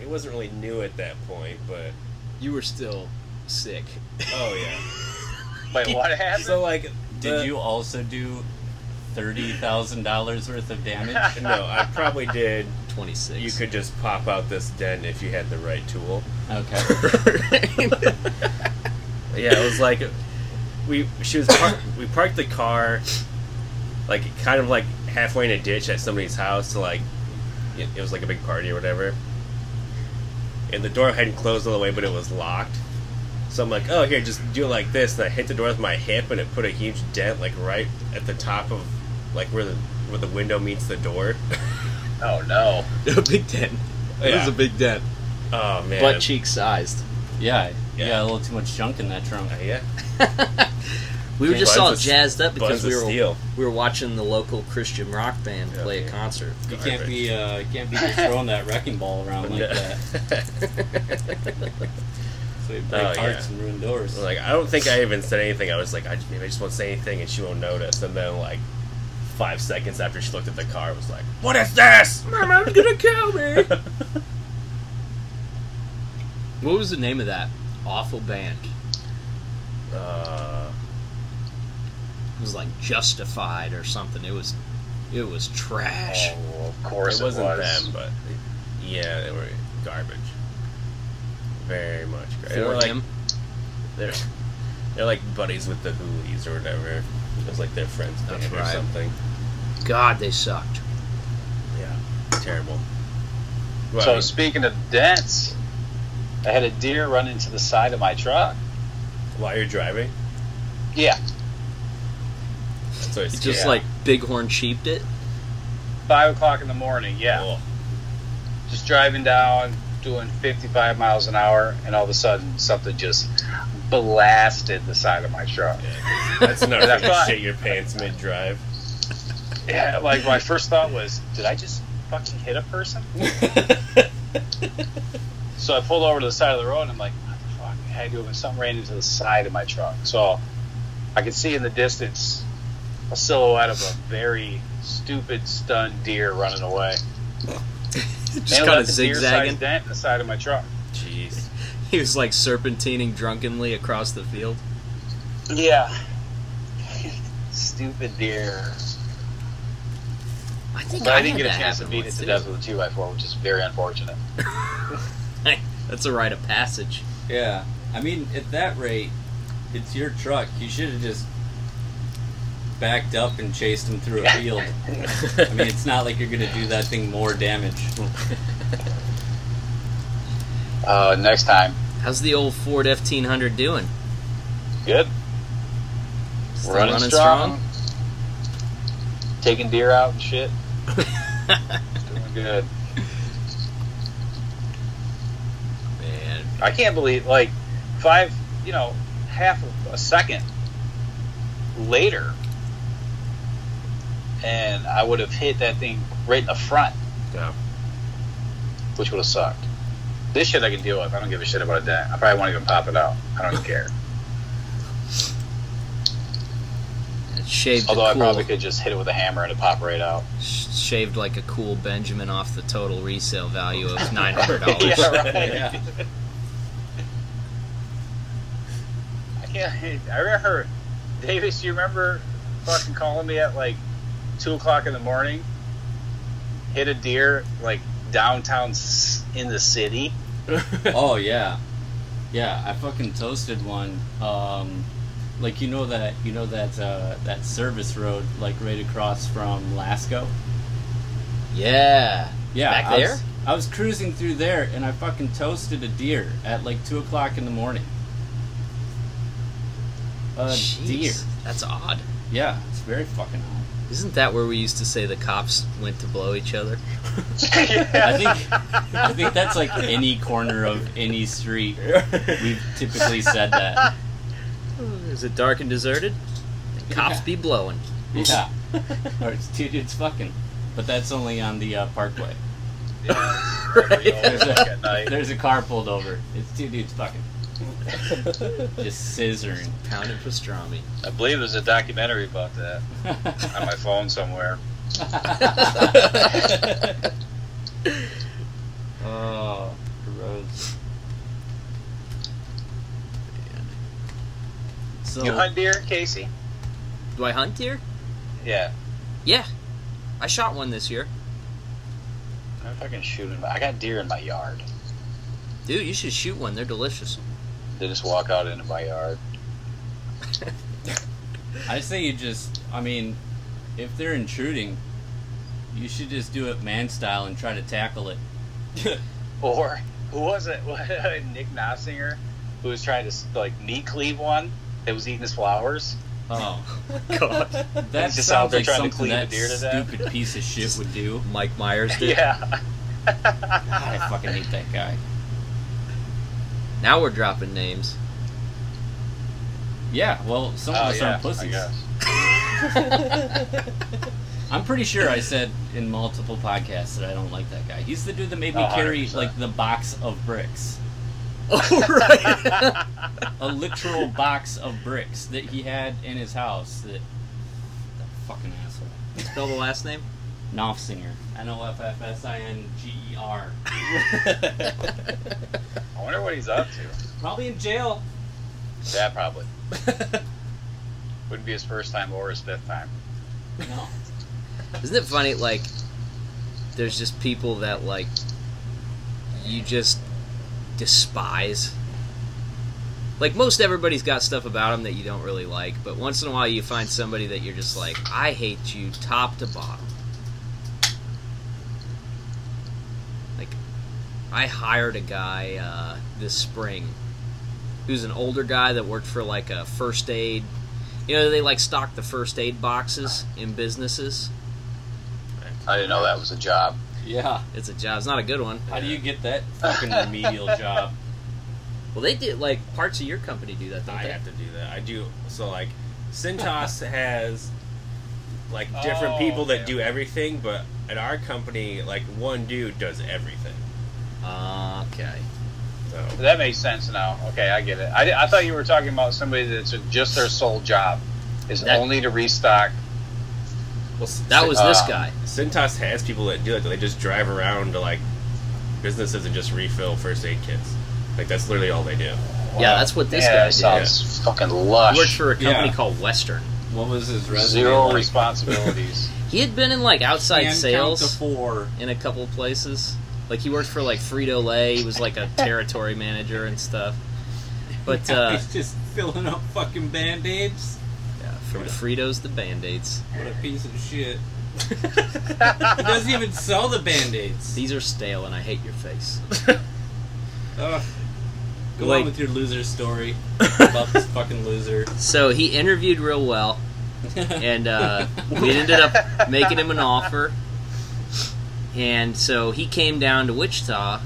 It wasn't really new at that point, but You were still sick. oh yeah. [laughs] Wait, what happened? So like, Did the- you also do thirty thousand dollars worth of damage? [laughs] No, I probably did. 26. You could just pop out this dent if you had the right tool. Okay. [laughs] Yeah, it was like we she was par- we parked the car like kind of like halfway in a ditch at somebody's house to like it, it was like a big party or whatever. And the door hadn't closed all the way, but it was locked. So I'm like, oh here, just do it like this, and I hit the door with my hip, and it put a huge dent like right at the top of like where the where the window meets the door. [laughs] oh, no. [laughs] a big dent. It Yeah. was a big dent. Oh man, Butt cheek sized. Yeah, you Yeah. got a little too much junk in that trunk. Uh, yeah, [laughs] we were just all jazzed up because we were steel. we were watching the local Christian rock band Yeah, play a concert. You can't be uh, you can't be just throwing that wrecking ball around like [laughs] that. [laughs] So you break Oh, hearts yeah. and ruin doors. like I don't think I even said anything. I was like, I just, maybe I just won't say anything, and she won't notice. And then like five seconds after she looked at the car, I was like, "What is this?" [laughs] My mom's gonna kill me. what was the name of that awful band? uh, It was like Justified or something. It was it was trash. Oh, of course it wasn't was. them, but yeah, they were garbage. Very much. Garbage. For They were like him. they're they're like buddies with the Hoolies or whatever. It was like their friends That's band or something. God, they sucked. Yeah, terrible. Well, So speaking of dents, I had a deer run into the side of my truck. while you're driving, Yeah, that's always just Yeah. like bighorn sheeped it. five o'clock in the morning. Yeah, Oh, just driving down, doing 55 miles an hour, and all of a sudden something just blasted the side of my truck. that's enough [laughs] That's for you to fine. shit your pants mid drive. Yeah, like my first thought was, did I just fucking hit a person? [laughs] So I pulled over to the side of the road and I'm like, what the fuck? I had to have something ran into the side of my truck. So I could see in the distance a silhouette of a very stupid, stunned deer running away. [laughs] just And kind of a zigzagging. dent in the side of my truck. Jeez. He was like serpentining drunkenly across the field. Yeah. Stupid deer. I think But I, I didn't get a chance to beat it to death with a 2x4, which is very unfortunate. [laughs] That's a rite of passage. yeah, I mean, at that rate, it's your truck. You should have just backed up and chased him through a field. [laughs] I mean, it's not like you're gonna do that thing more damage. Uh, next time. How's the old Ford F one hundred doing? Good. Still running, strong. Taking deer out and shit. [laughs] Doing good. Man, I can't believe like five, you know, half of a second later, and I would have hit that thing right in the front, Yeah. which would have sucked. This shit I can deal with. I don't give a shit about a dent. I probably won't even pop it out. I don't even care. Shaved Although a I cool, probably could just hit it with a hammer and it pop right out. shaved like a cool Benjamin off the total resale value of [laughs] nine hundred dollars. yeah, right. [laughs] Yeah. I can't. I remember, Davis. You remember fucking calling me at like two o'clock in the morning? Hit a deer like downtown in the city. [laughs] Oh yeah, yeah. I fucking toasted one. Um, like you know that you know that uh, that service road like right across from Lasco. Yeah. Yeah, Back I there? Was, I was cruising through there and I fucking toasted a deer at like two o'clock in the morning. A Jeez, deer. That's odd. Yeah, it's very fucking odd. Isn't that where we used to say the cops went to blow each other? [laughs] I think I think that's like any corner of any street. We've typically said that. Is it dark and deserted? Then cops Yeah. be blowing. Yeah. or it's two dudes fucking. But that's only on the uh, parkway. [laughs] Right. There's a, there's a car pulled over. It's two dudes fucking. [laughs] Just scissoring. Pounded pastrami. I believe there's a documentary about that on my phone somewhere. [laughs] oh, gross. So, You hunt deer, Casey? Do I hunt deer? Yeah. Yeah. I shot one this year. I'm fucking shooting. I got deer in my yard. Dude, you should shoot one. They're delicious. They just walk out into my yard. [laughs] I say you just, I mean, if they're intruding, you should just do it man style and try to tackle it. [laughs] Or who was it? [laughs] Nick Noffsinger, who was trying to like meat cleave one that was eating his flowers. Oh, God. that He's just out sounds there like trying to something clean the that deer to death. stupid piece of shit would do. Mike Myers did. Yeah. God, I fucking hate that guy. Now we're dropping names. Yeah, well, some of Oh us yeah. aren't I pussies. guess. [laughs] I'm pretty sure I said in multiple podcasts that I don't like that guy. He's the dude that made me Oh, carry 100%. like the box of bricks, [laughs] Oh, right. a literal box of bricks that he had in his house. That, that fucking asshole. Spell the last name. Noffsinger. N O F F S I N G E R. [laughs] I wonder what he's up to. Probably in jail. Yeah, probably. [laughs] Wouldn't be his first time or his fifth time. No. Isn't it funny? Like, there's just people that like you just despise. Like most everybody's got stuff about them that you don't really like, but once in a while you find somebody that you're just like, I hate you top to bottom. I hired a guy uh, this spring who's an older guy that worked for like a first aid. You know, they like stock the first aid boxes in businesses. I didn't know that was a job. Yeah. It's a job. It's not a good one. How do you get that [laughs] fucking remedial job? Well, they did like parts of your company do that. Don't I they? have to do that. I do. So like, Cintas [laughs] has like different Oh, people that okay, do everything, but at our company, like one dude does everything. Uh, okay. So That makes sense now. Okay, I get it. I, I thought you were talking about somebody that's just their sole job is That- only to restock. well, That was this Uh, guy. Cintas has people that do it. They just drive around to like businesses and just refill first aid kits. Like that's literally all they do. Yeah, that's what this yeah, guy that did. sounds fucking lush. He worked for a company Yeah. called Western. What was his resume? Zero like? responsibilities. He had been in like outside Hand sales Count to four. in a couple places. Like he worked for like Frito Lay. He was like a [laughs] territory manager and stuff. But Now uh, he's just filling up fucking band aids. yeah, from Fritos to Band Aids. What a piece of shit. [laughs] he doesn't even sell the band aids. These are stale, and I hate your face. [laughs] Go Like- on with your loser story about this fucking loser. So he interviewed real well, and uh, we ended up making him an offer. And so he came down to Wichita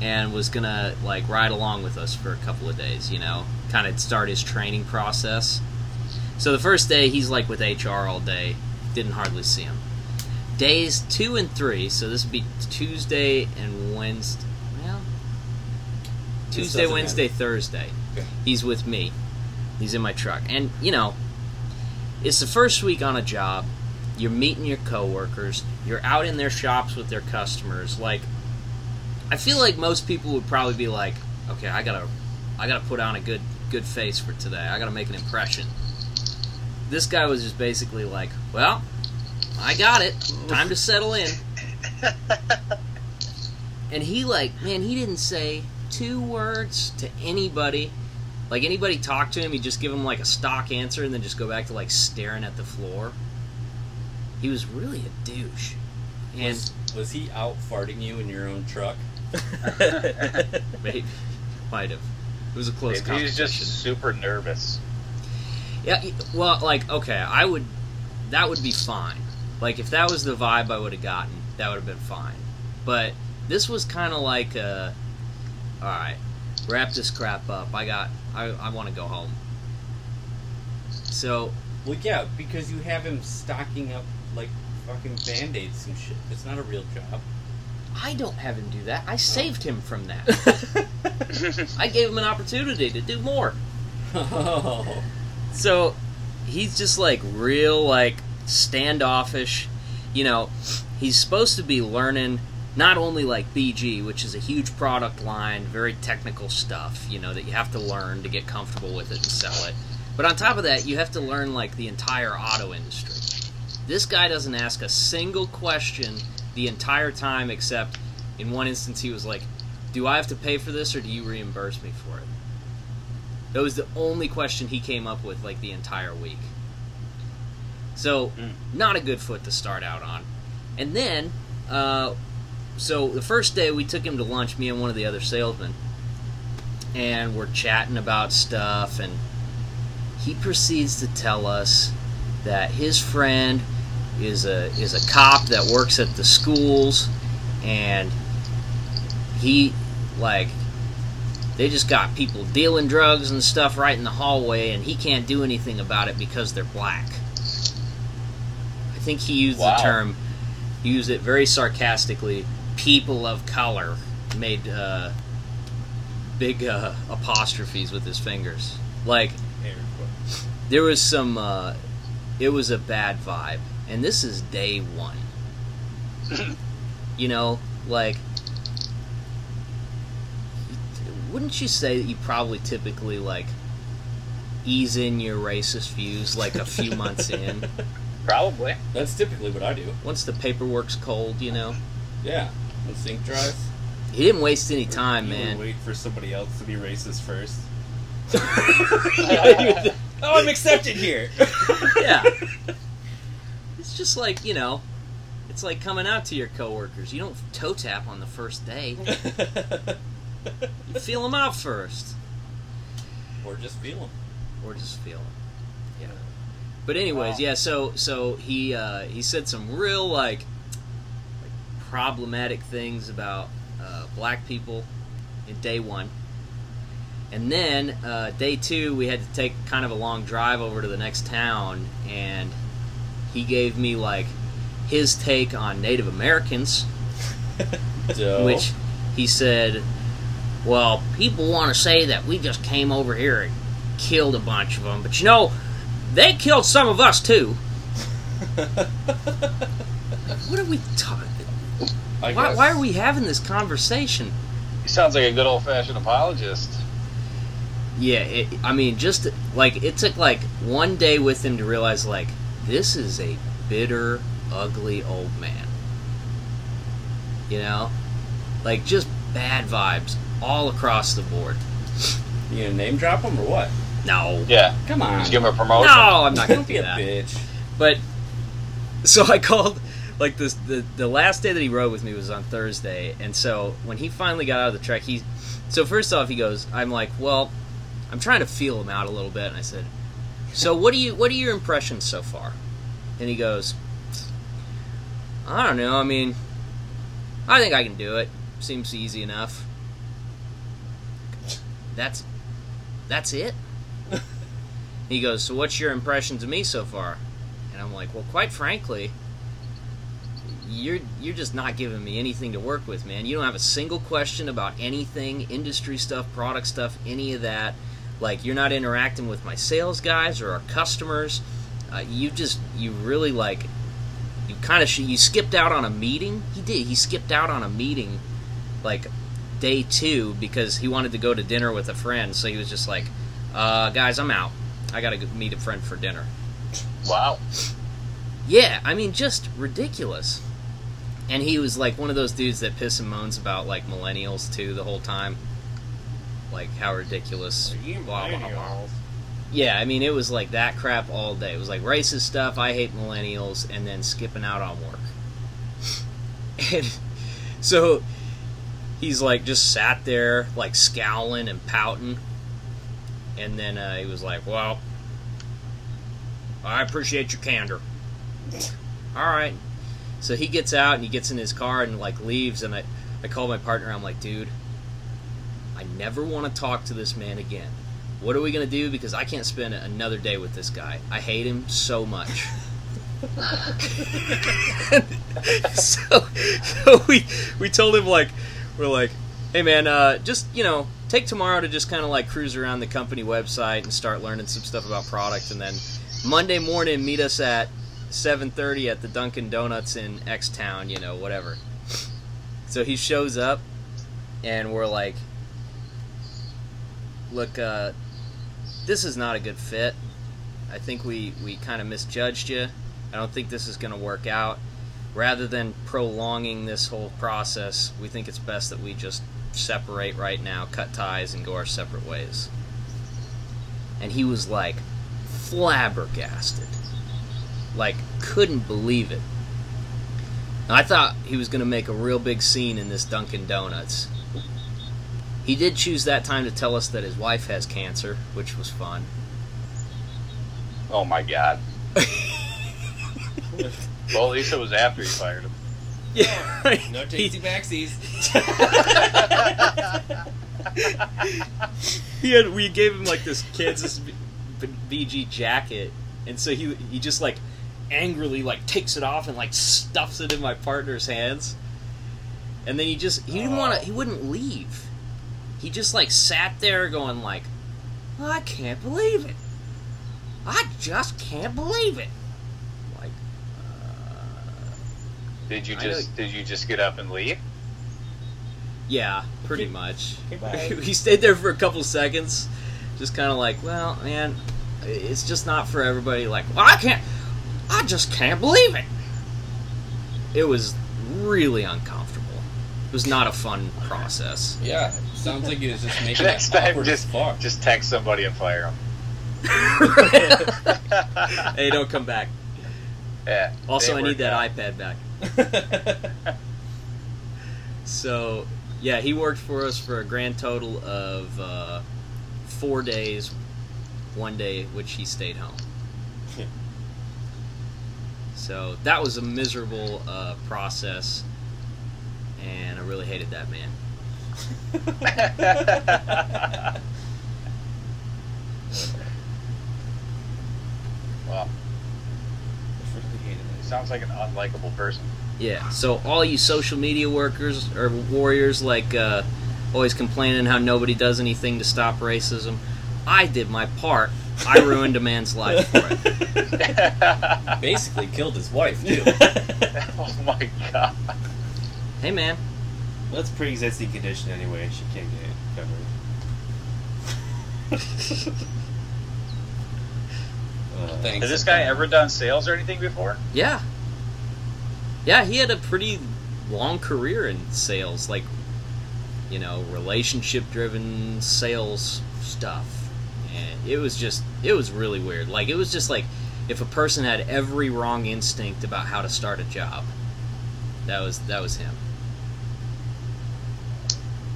and was gonna like ride along with us for a couple of days. You know, kind of start his training process. So the first day he's like with HR all day. Didn't hardly see him. Days two and three, so this would be Tuesday and Wednesday. Well, Tuesday, Wednesday, matter. Thursday. Okay. He's with me. He's in my truck, and you know, it's the first week on a job. You're meeting your coworkers. You're out in their shops with their customers. Like, I feel like most people would probably be like, "Okay, I gotta, I gotta put on a good, good face for today. I gotta make an impression." This guy was just basically like, "Well, I got it. Time to settle in." And he like, man, he didn't say two words to anybody. Like anybody talked to him, he'd just give him like a stock answer and then just go back to like staring at the floor. He was really a douche. And Was, was he out farting you in your own truck? [laughs] maybe might have. It was a close Maybe he's competition. just super nervous. Yeah, well, like okay, I would that would be fine. Like if that was the vibe I would have gotten, that would have been fine. But this was kind of like uh all right, wrap this crap up. I got I I want to go home. So, Well, yeah, because you have him stocking up like fucking band aids and shit. It's not a real job. I don't have him do that. I oh. saved him from that. [laughs] I gave him an opportunity to do more. oh, So he's just like real like standoffish. You know, he's supposed to be learning not only like BG, which is a huge product line, very technical stuff, you know, that you have to learn to get comfortable with it and sell it. But on top of that, you have to learn like the entire auto industry. This guy doesn't ask a single question the entire time except in one instance he was like, "Do I have to pay for this or do you reimburse me for it?" That was the only question he came up with like the entire week. So, Mm. not a good foot to start out on. And then, uh, so the first day we took him to lunch, me and one of the other salesmen, and we're chatting about stuff, and he proceeds to tell us that his friend is a is a cop that works at the schools, and he like they just got people dealing drugs and stuff right in the hallway, and he can't do anything about it because they're black. I think he used Wow. the term, he used it very sarcastically. People of color made uh, big uh, apostrophes with his fingers. Like there was some, uh, it was a bad vibe, and this is day one. [laughs] you know, like wouldn't you say that you probably typically like ease in your racist views like a few months in [laughs] Probably. that's typically what I do. once the paperwork's cold you know Yeah, when sync dries. he didn't waste any time you man wait for somebody else to be racist first. [laughs] Oh, I'm accepted here. yeah it's just like you know it's like coming out to your coworkers you don't toe tap on the first day [laughs] you feel them out first or just feel them. or just feel it. Yeah. But anyways, Wow. yeah. So so he uh, he said some real like, like problematic things about uh, black people in day one, and then uh, day two we had to take kind of a long drive over to the next town, and he gave me like his take on Native Americans, [laughs] which he said, well, people want to say that we just came over here and killed a bunch of them, but you know, they killed some of us too. [laughs] What are we talking? Why, why are we having this conversation? He sounds like a good old fashioned apologist. Yeah, it, I mean, just like it took like one day with him to realize like this is a bitter, ugly old man. You know, like just bad vibes all across the board. You gonna name drop them or what? No, Yeah. Come on. Just give him a promotion. no, I'm not gonna Don't be do a that. bitch. But so I called like this the the last day that he rode with me was on Thursday, and so when he finally got out of the truck, he so first off he goes, I'm like, well, I'm trying to feel him out a little bit, and I said, so what do you what are your impressions so far? And he goes, I don't know. I mean, I think I can do it. Seems easy enough. that's that's it. [laughs] he goes, so what's your impressions of me so far? And I'm like, well, quite frankly, you're you're just not giving me anything to work with, man. You don't have a single question about anything, industry stuff, product stuff, any of that. Like you're not interacting with my sales guys or our customers. Uh, you just you really like you kind of sh- you skipped out on a meeting. He did. He skipped out on a meeting like day two because he wanted to go to dinner with a friend. So he was just like, uh, "Guys, I'm out. I gotta go meet a friend for dinner." Wow. Yeah, I mean, just ridiculous. And he was like one of those dudes that piss and moans about like millennials too the whole time, like how ridiculous. Blah, blah, blah. Yeah, I mean, it was like that crap all day. It was like racist stuff. I hate millennials, and then skipping out on work. [laughs] and so he's like just sat there, like scowling and pouting. And then uh, he was like, "Well, I appreciate your candor." [laughs] All right. So he gets out and he gets in his car and like leaves. And I, I call my partner. I'm like, dude, I never want to talk to this man again. What are we gonna do? Because I can't spend another day with this guy. I hate him so much. [laughs] so, so we we told him like we're like, hey man, uh, just you know, take tomorrow to just kind of like cruise around the company website and start learning some stuff about product, and then Monday morning meet us at 7:30 at the Dunkin' Donuts in X Town, you know, whatever. So he shows up, and we're like, look, uh, this is not a good fit. I think we, we kind of misjudged you. I don't think this is going to work out. Rather than prolonging this whole process, we think it's best that we just separate right now, cut ties, and go our separate ways. And he was like flabbergasted. Like, couldn't believe it. I thought he was going to make a real big scene in this Dunkin' Donuts. He did choose that time to tell us that his wife has cancer, which was fun. Oh my god. [laughs] well, at least it was after you fired him. [laughs] Yeah, No he, tasty backsies. [laughs] he had we gave him like this Kansas B- B- BG jacket, and so he he just like angrily like takes it off and like stuffs it in my partner's hands, and then he just he didn't want to he wouldn't leave. He just like sat there going like, I can't believe it. I just can't believe it. Like, uh, Did you I just did you just get up and leave? yeah, pretty much. Goodbye. [laughs] he stayed there for a couple seconds, just kind of like, well, man, it's just not for everybody. Like, well, I can't, I just can't believe it. It was really uncomfortable. It was not a fun process. Yeah, sounds like he was just making [laughs] Next it time, just as fuck. just text somebody and fire him. [laughs] hey, don't come back. [laughs] yeah. Also, I need that out. iPad back. So, yeah, he worked for us for a grand total of uh, four days, one day which he stayed home. So that was a miserable uh, process, and I really hated that man. [laughs] Wow. Sounds like an unlikable person. Yeah. So all you social media workers or warriors like uh, always complaining how nobody does anything to stop racism, I did my part. I ruined a man's life for it. [laughs] Basically killed his wife too. [laughs] oh my god. Hey man, That's pre-existing condition anyway. She can't get it covered. [laughs] uh, Thanks. Has this guy ever done sales or anything before? yeah, yeah, he had a pretty long career in sales, like you know, relationship-driven sales stuff, and it was just, it was really weird. Like it was just like if a person had every wrong instinct about how to start a job. That was that was him.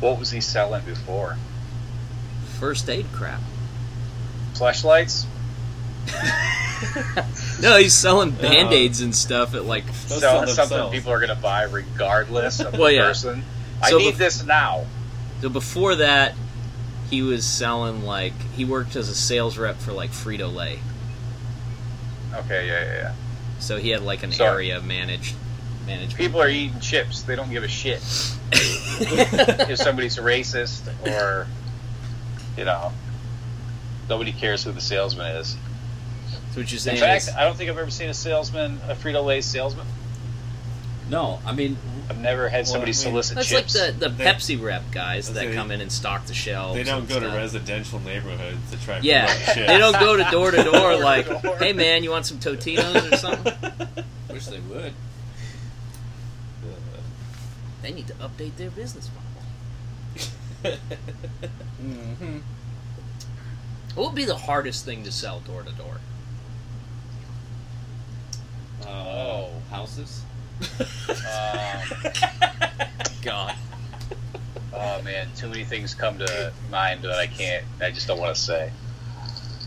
What was he selling before? First aid crap. Flashlights? [laughs] no, he's selling band aids and stuff at like. Those Selling sell something themselves. people are going to buy regardless of [laughs] Well, the yeah. person. I So need bef- this now. So before that, he was selling like he worked as a sales rep for like Frito Lay, Okay, yeah, yeah, yeah. so he had like an So- area managed management. People are eating chips. They don't give a shit [laughs] if somebody's a racist or, you know, nobody cares who the salesman is. So what you're In saying fact, is, I don't think I've ever seen a salesman, a Frito Lay salesman. No, I mean, I've never had Well, somebody I mean, solicit that's chips. like the the They- Pepsi rep guys that gonna- come in and stock the shelves. They don't and go to residential neighborhoods to try and Yeah, promote [laughs] shit. they don't go to door to door [laughs] Door like, "Hey man, you want some Totinos or something?" wish they would. They need to update their business model. [laughs] Mm-hmm. What would be the hardest thing to sell door to door? Uh, Oh. houses. Um, [laughs] God, oh man, too many things come to mind that I can't. I just don't want to say.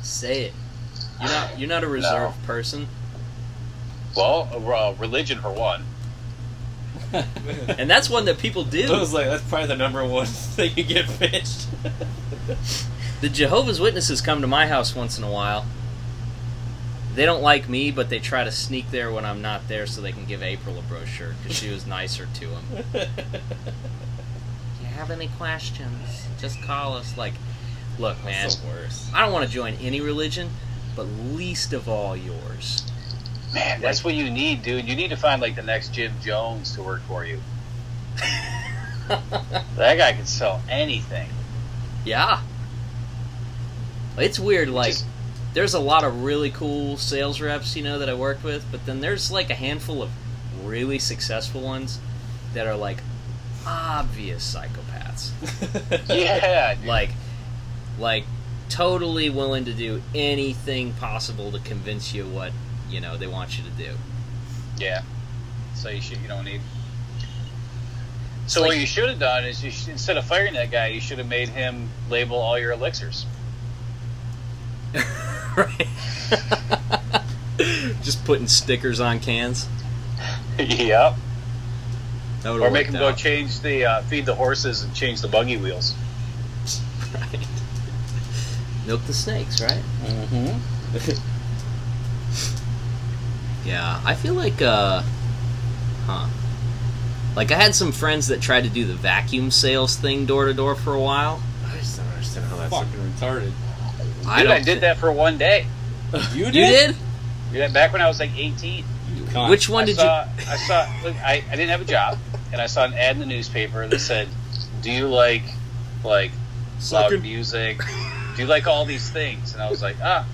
say it. You're not you're not a [sighs] reserved person, Well, uh, religion for one. [laughs] and that's one that people do. I was like, that's probably the number one [laughs] thing you get pitched. The Jehovah's Witnesses come to my house once in a while. They don't like me, but they try to sneak there when I'm not there so they can give April a brochure because she was nicer to them. [laughs] Do you have any questions, just call us. Like, look, man, That's the worst. I don't want to join any religion, but least of all yours. Man, that's what you need, dude. You need to find like the next Jim Jones to work for you. [laughs] That guy can sell anything. yeah. It's weird, like, Just- there's a lot of really cool sales reps, you know, that I worked with, but then there's like a handful of really successful ones that are like obvious psychopaths. [laughs] Yeah, dude. like like totally willing to do anything possible to convince you what, you know, they want you to do. yeah. So you should. You don't need. So like- what you should have done is, you should, instead of firing that guy, you should have made him label all your elixirs. [laughs] right. [laughs] Just putting stickers on cans. [laughs] yep. Or make him go change the uh, feed the horses and change the buggy wheels. right. Milk the snakes, right? Mm-hmm. Yeah, I feel like, uh, huh. Like, I had some friends that tried to do the vacuum sales thing door to door for a while. I just don't understand how that's. Fucking retarded. I Dude, don't I did that for one day. You did? You did? Yeah, back when I was like 18. Cunt. Which one I did saw, I saw. Look, I, I didn't have a job, and I saw an ad in the newspaper that said, "Do you like like loud music? Do you like all these things?" And I was like, "Ah,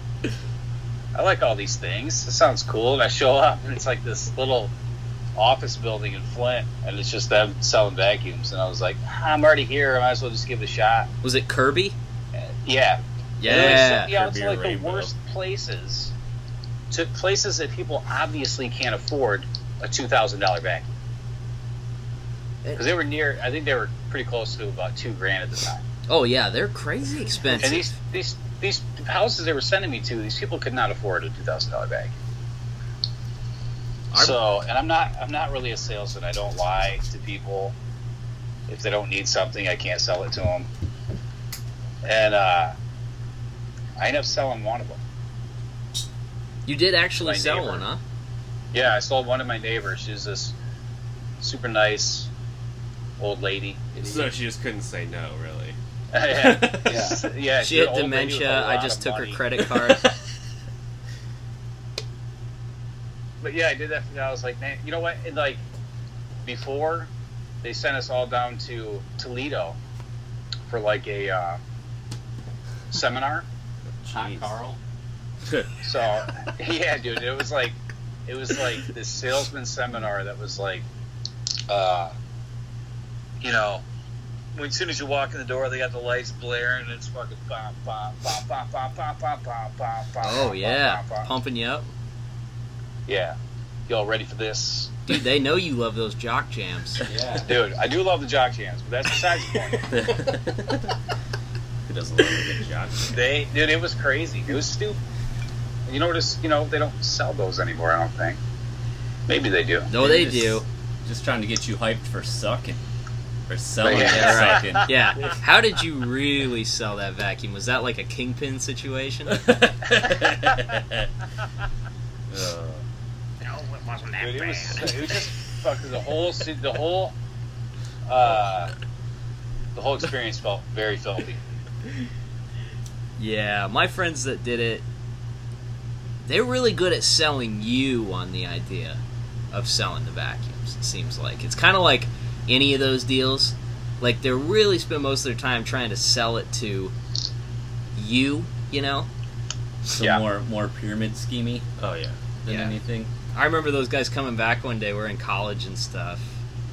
I like all these things. It sounds cool." And I show up, and it's like this little office building in Flint, and it's just them selling vacuums. And I was like, "Ah, "I'm already here. I might as well just give it a shot." Was it Kirby? Uh, yeah, Yeah. And it was, you know, it's Kirby or like the Rainbow. worst places to places that people obviously can't afford a two thousand dollar vacuum because they were near. I think they were pretty close to about two grand at the time. Oh, yeah, they're crazy expensive. And these these these houses they were sending me to, these people could not afford a two thousand dollar bag. I'm- So, and I'm not I'm not really a salesman. I don't lie to people. If they don't need something, I can't sell it to them. And uh, I ended up selling one of them. you did actually my sell neighbor. one, huh? Yeah, I sold one to my neighbor. She's this super nice old lady. So she just couldn't say no, really. [laughs] yeah, yeah, yeah. She had an old lady with dementia. I just took money. her credit [laughs] card. But yeah, I did that. I was like, man, you know what? And like before, they sent us all down to Toledo for like a uh, seminar. Hot Jeez. Carl. [laughs] So yeah, dude, it was like it was like this salesman seminar that was like, uh, you know, when as soon as you walk in the door, they got the lights blaring and it's fucking bam, bam, bam, bam, bam, bam, bam, bam, bam, bam. oh, yeah. bam, bam. Pumping you up. Yeah, y'all ready for this, Dude, they know you love those jock jams. Yeah. dude? I do love the jock jams, but that's besides the point. Who doesn't love a good job? They, dude, it was crazy. It was stupid. You know, just you know, they don't sell those anymore. I don't think. Maybe they do. No, they Just- do. Just trying to get you hyped for sucking. Or selling Yeah, it right. sucking. Yeah. How did you really sell that vacuum? Was that like a kingpin situation? Uh, [laughs] No, it wasn't that Dude, it was, it was just [laughs] fucking the whole the whole uh, the whole experience felt very filthy. Yeah, my friends that did it, they're really good at selling you on the idea of selling the vacuums. It seems like it's kind of like any of those deals. Like they really spend most of their time trying to sell it to you. You know, So Yeah. more more pyramid schemey. oh yeah. than Yeah. anything. I remember those guys coming back one day. We're in college and stuff.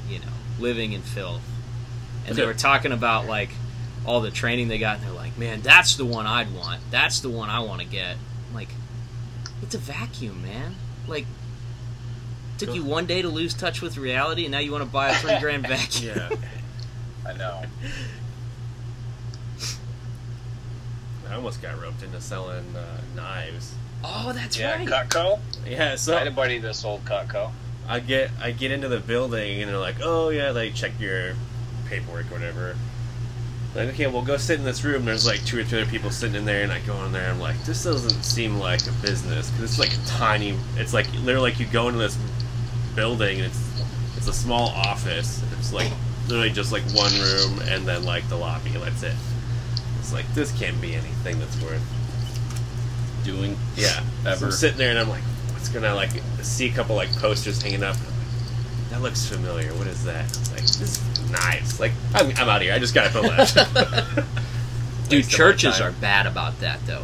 You know, living in filth, and they were talking about like all the training they got, and they're like, "Man, that's the one I'd want. That's the one I want to get." I'm like, it's a vacuum, man. Like, took you one day to lose touch with reality, and now you want to buy a three grand [laughs] vacuum. Yeah. I know. I almost got roped into selling uh, knives. Oh, that's yeah, right. Cutco. Yeah, so I so had a buddy that sold Cutco. I get I get into the building and they're like, oh yeah, like check your paperwork or whatever. Like okay, well go sit in this room. There's like two or three other people sitting in there, and I go in there. I'm like, this doesn't seem like a business because it's like a tiny. It's like literally like you go into this building and it's it's a small office. It's like literally just like one room and then like the lobby. That's it. It's like this can't be anything that's worth Doing yeah. So Ever. I'm sitting there and I'm like, what's gonna like see a couple like posters hanging up. And I'm like, that looks familiar. What is that? It's like this is knives. Like I'm, I'm out of here. I just gotta put left. Dude, Waste of my churches are bad about that, though.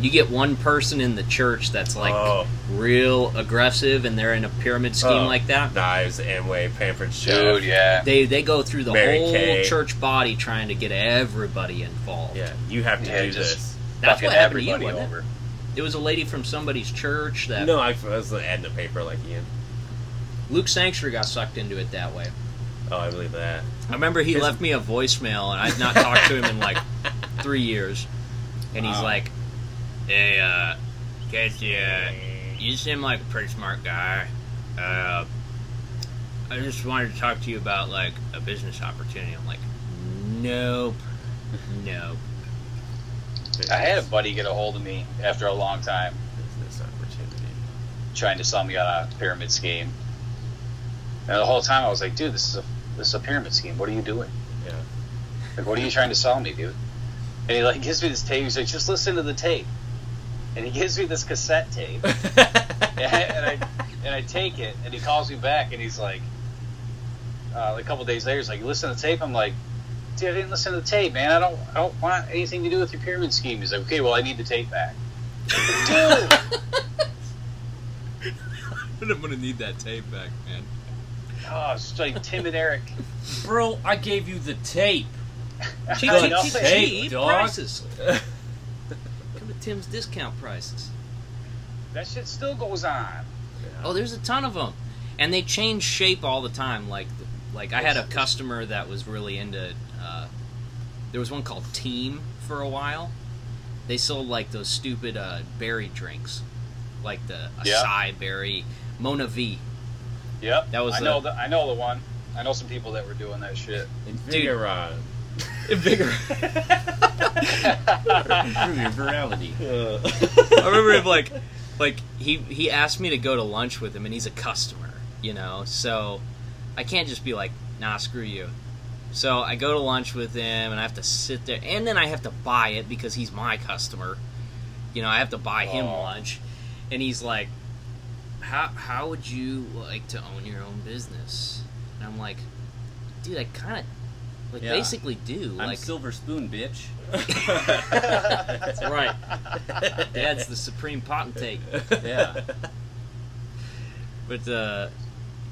You get one person in the church that's like Oh. real aggressive, and they're in a pyramid scheme Oh, like that. Knives, Amway, Pampered Chef. Dude, yeah. They they go through the Mary whole Kay. church body trying to get everybody involved. Yeah, you have to Yeah, do this. That's what happened to you, wasn't it? over. It was a lady from somebody's church that No, I was adding the paper like Ian. Luke Sanctuary got sucked into it that way. Oh, I believe that. I remember he His- left me a voicemail, and I'd not talked to him in like [laughs] three years. And he's Wow. like, "Hey, uh, Casey, uh, you seem like a pretty smart guy. Uh, I just wanted to talk to you about like a business opportunity." I'm like, "Nope, nope." I had a buddy get a hold of me after a long time business opportunity. trying to sell me on a pyramid scheme. And the whole time I was like, dude, this is a this is a pyramid scheme. What are you doing? Yeah. Like, what are you trying to sell me, dude? And he like gives me this tape. He's like, just listen to the tape. And he gives me this cassette tape. [laughs] and, I, and I take it, and he calls me back, and he's like, uh, a couple days later, he's like, "You listen to the tape." I'm like, "Dude, I didn't listen to the tape, man. I don't, I don't want anything to do with your pyramid scheme." He's like, "Okay, well, I need the tape back." Dude, I'm gonna need that tape back, man. oh, it's like Tim and Eric. Bro, I gave you the tape. Cheap, I cheap, know. cheap, Hey, cheap dog. prices. Come to Tim's discount prices. That shit still goes on. Oh, there's a ton of them, and they change shape all the time. Like, like I had a customer that was really into. Uh, there was one called Team for a while. They sold like those stupid uh, berry drinks, like the Yeah. acai berry, MonaVie. Yep, That was I the- know the, I know the one. I know some people that were doing that shit. Invigoron. [laughs] Your virality. Uh, [laughs] I remember him like, like he he asked me to go to lunch with him, and he's a customer, you know. So I can't just be like, nah, screw you. So I go to lunch with him, and I have to sit there, and then I have to buy it because he's my customer. You know, I have to buy him Oh. lunch, and he's like, how how would you like to own your own business? And I'm like, dude, I kind of. Like Yeah. basically do I'm like Silver Spoon, bitch. that's [laughs] right. [laughs] Dad's the supreme potentate. Yeah. [laughs] But uh,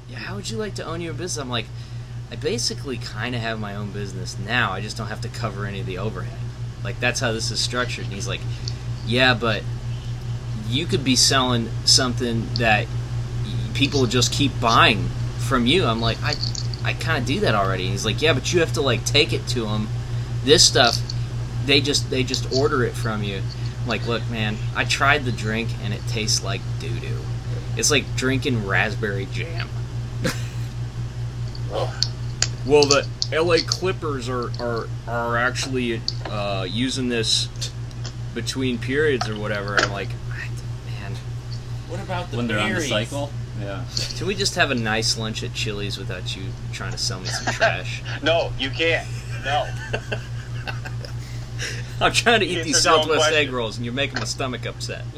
yeah, how would you like to own your business? I'm like, I basically kind of have my own business now. I just don't have to cover any of the overhead. Like that's how this is structured. And he's like, yeah, but you could be selling something that people just keep buying from you. I'm like, I, I kind of do that already. And he's like, yeah, but you have to like take it to them. This stuff, they just they just order it from you. I'm like, look, man, I tried the drink and it tastes like doo doo. It's like drinking raspberry jam. [laughs] Well, the L.A. Clippers are are are actually uh, using this between periods or whatever. I'm like, man, What about the when they're on the berries? cycle. Yeah. can we just have a nice lunch at Chili's without you trying to sell me some trash? [laughs] No, you can't. No. [laughs] I'm trying to eat Answer these Southwest egg rolls, and you're making my stomach upset. [laughs]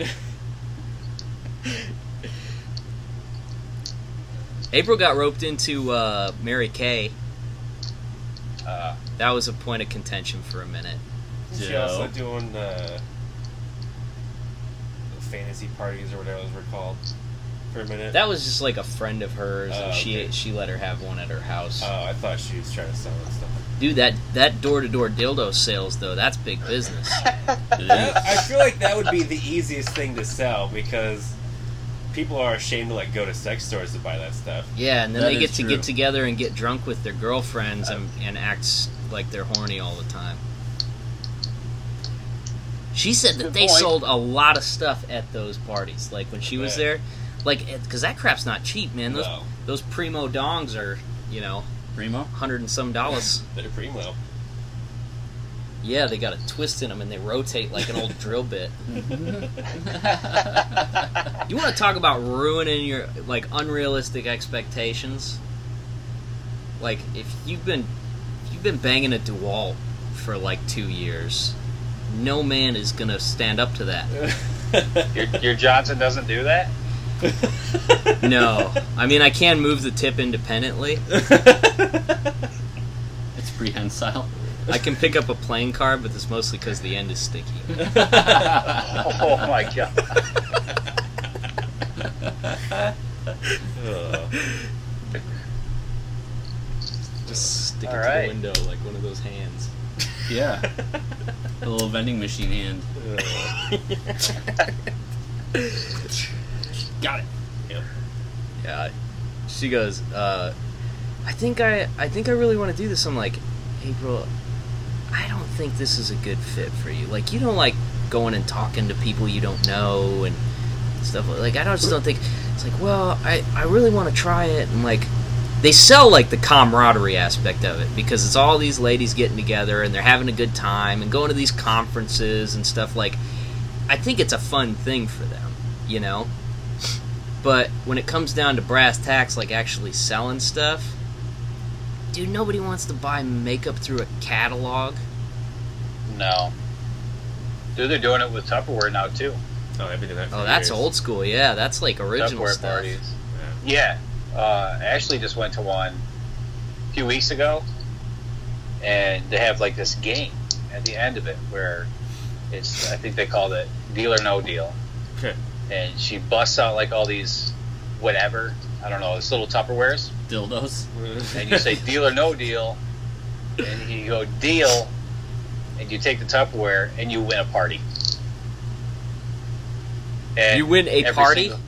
April got roped into uh, Mary Kay. Uh, That was a point of contention for a minute. She Joe. also doing uh, fantasy parties or whatever those were called for a minute. That was just like a friend of hers, and Oh, she okay. she let her have one at her house. oh, I thought she was trying to sell that stuff. Dude, that that door to door dildo sales though, that's big business. [laughs] That- I feel like that would be the easiest thing to sell because people are ashamed to like go to sex stores to buy that stuff. Yeah, and then That they get to true. get together and get drunk with their girlfriends and, uh. and act like they're horny all the time. She said that Good they point. sold a lot of stuff at those parties. Like when she was there, like because that crap's not cheap, man. Those No. those primo dongs are you know Primo. hundred and some dollars. [laughs] They're primo. yeah, they got a twist in them and they rotate like an old [laughs] drill bit. [laughs] You want to talk about ruining your like unrealistic expectations? Like if you've been if you've been banging a Dewalt for like two years, no man is gonna stand up to that. your, your Johnson doesn't do that? [laughs] No, I mean I can move the tip independently. [laughs] It's prehensile. I can pick up a playing card, but it's mostly because the end is sticky. [laughs] Oh my god. Ugh. Just stick it All to right. the window like one of those hands. yeah. A little vending machine hand. Got it. Yep. Yeah. She goes, uh, I think I I think I really want to do this. I'm like, April, I don't think this is a good fit for you. Like you don't like going and talking to people you don't know and stuff like I don't just don't think it's like, well, I, I really want to try it and like they sell like the camaraderie aspect of it because it's all these ladies getting together and they're having a good time and going to these conferences and stuff like I think it's a fun thing for them, you know? But when it comes down to brass tacks, like actually selling stuff, dude, nobody wants to buy makeup through a catalog. No. Dude, they're doing it with Tupperware now too. Oh, I've been doing that for Oh, that's years. old school. Yeah, that's like original Tupperware stuff. parties. Yeah. Uh, Ashley just went to one a few weeks ago, and they have like this game at the end of it where it's I think they called it Deal or No Deal, Okay. And she busts out like all these whatever I don't know, these little Tupperwares, Dildos. and you say [laughs] Deal or No Deal, and you go Deal, and you take the Tupperware and you win a party. And You win a party? single-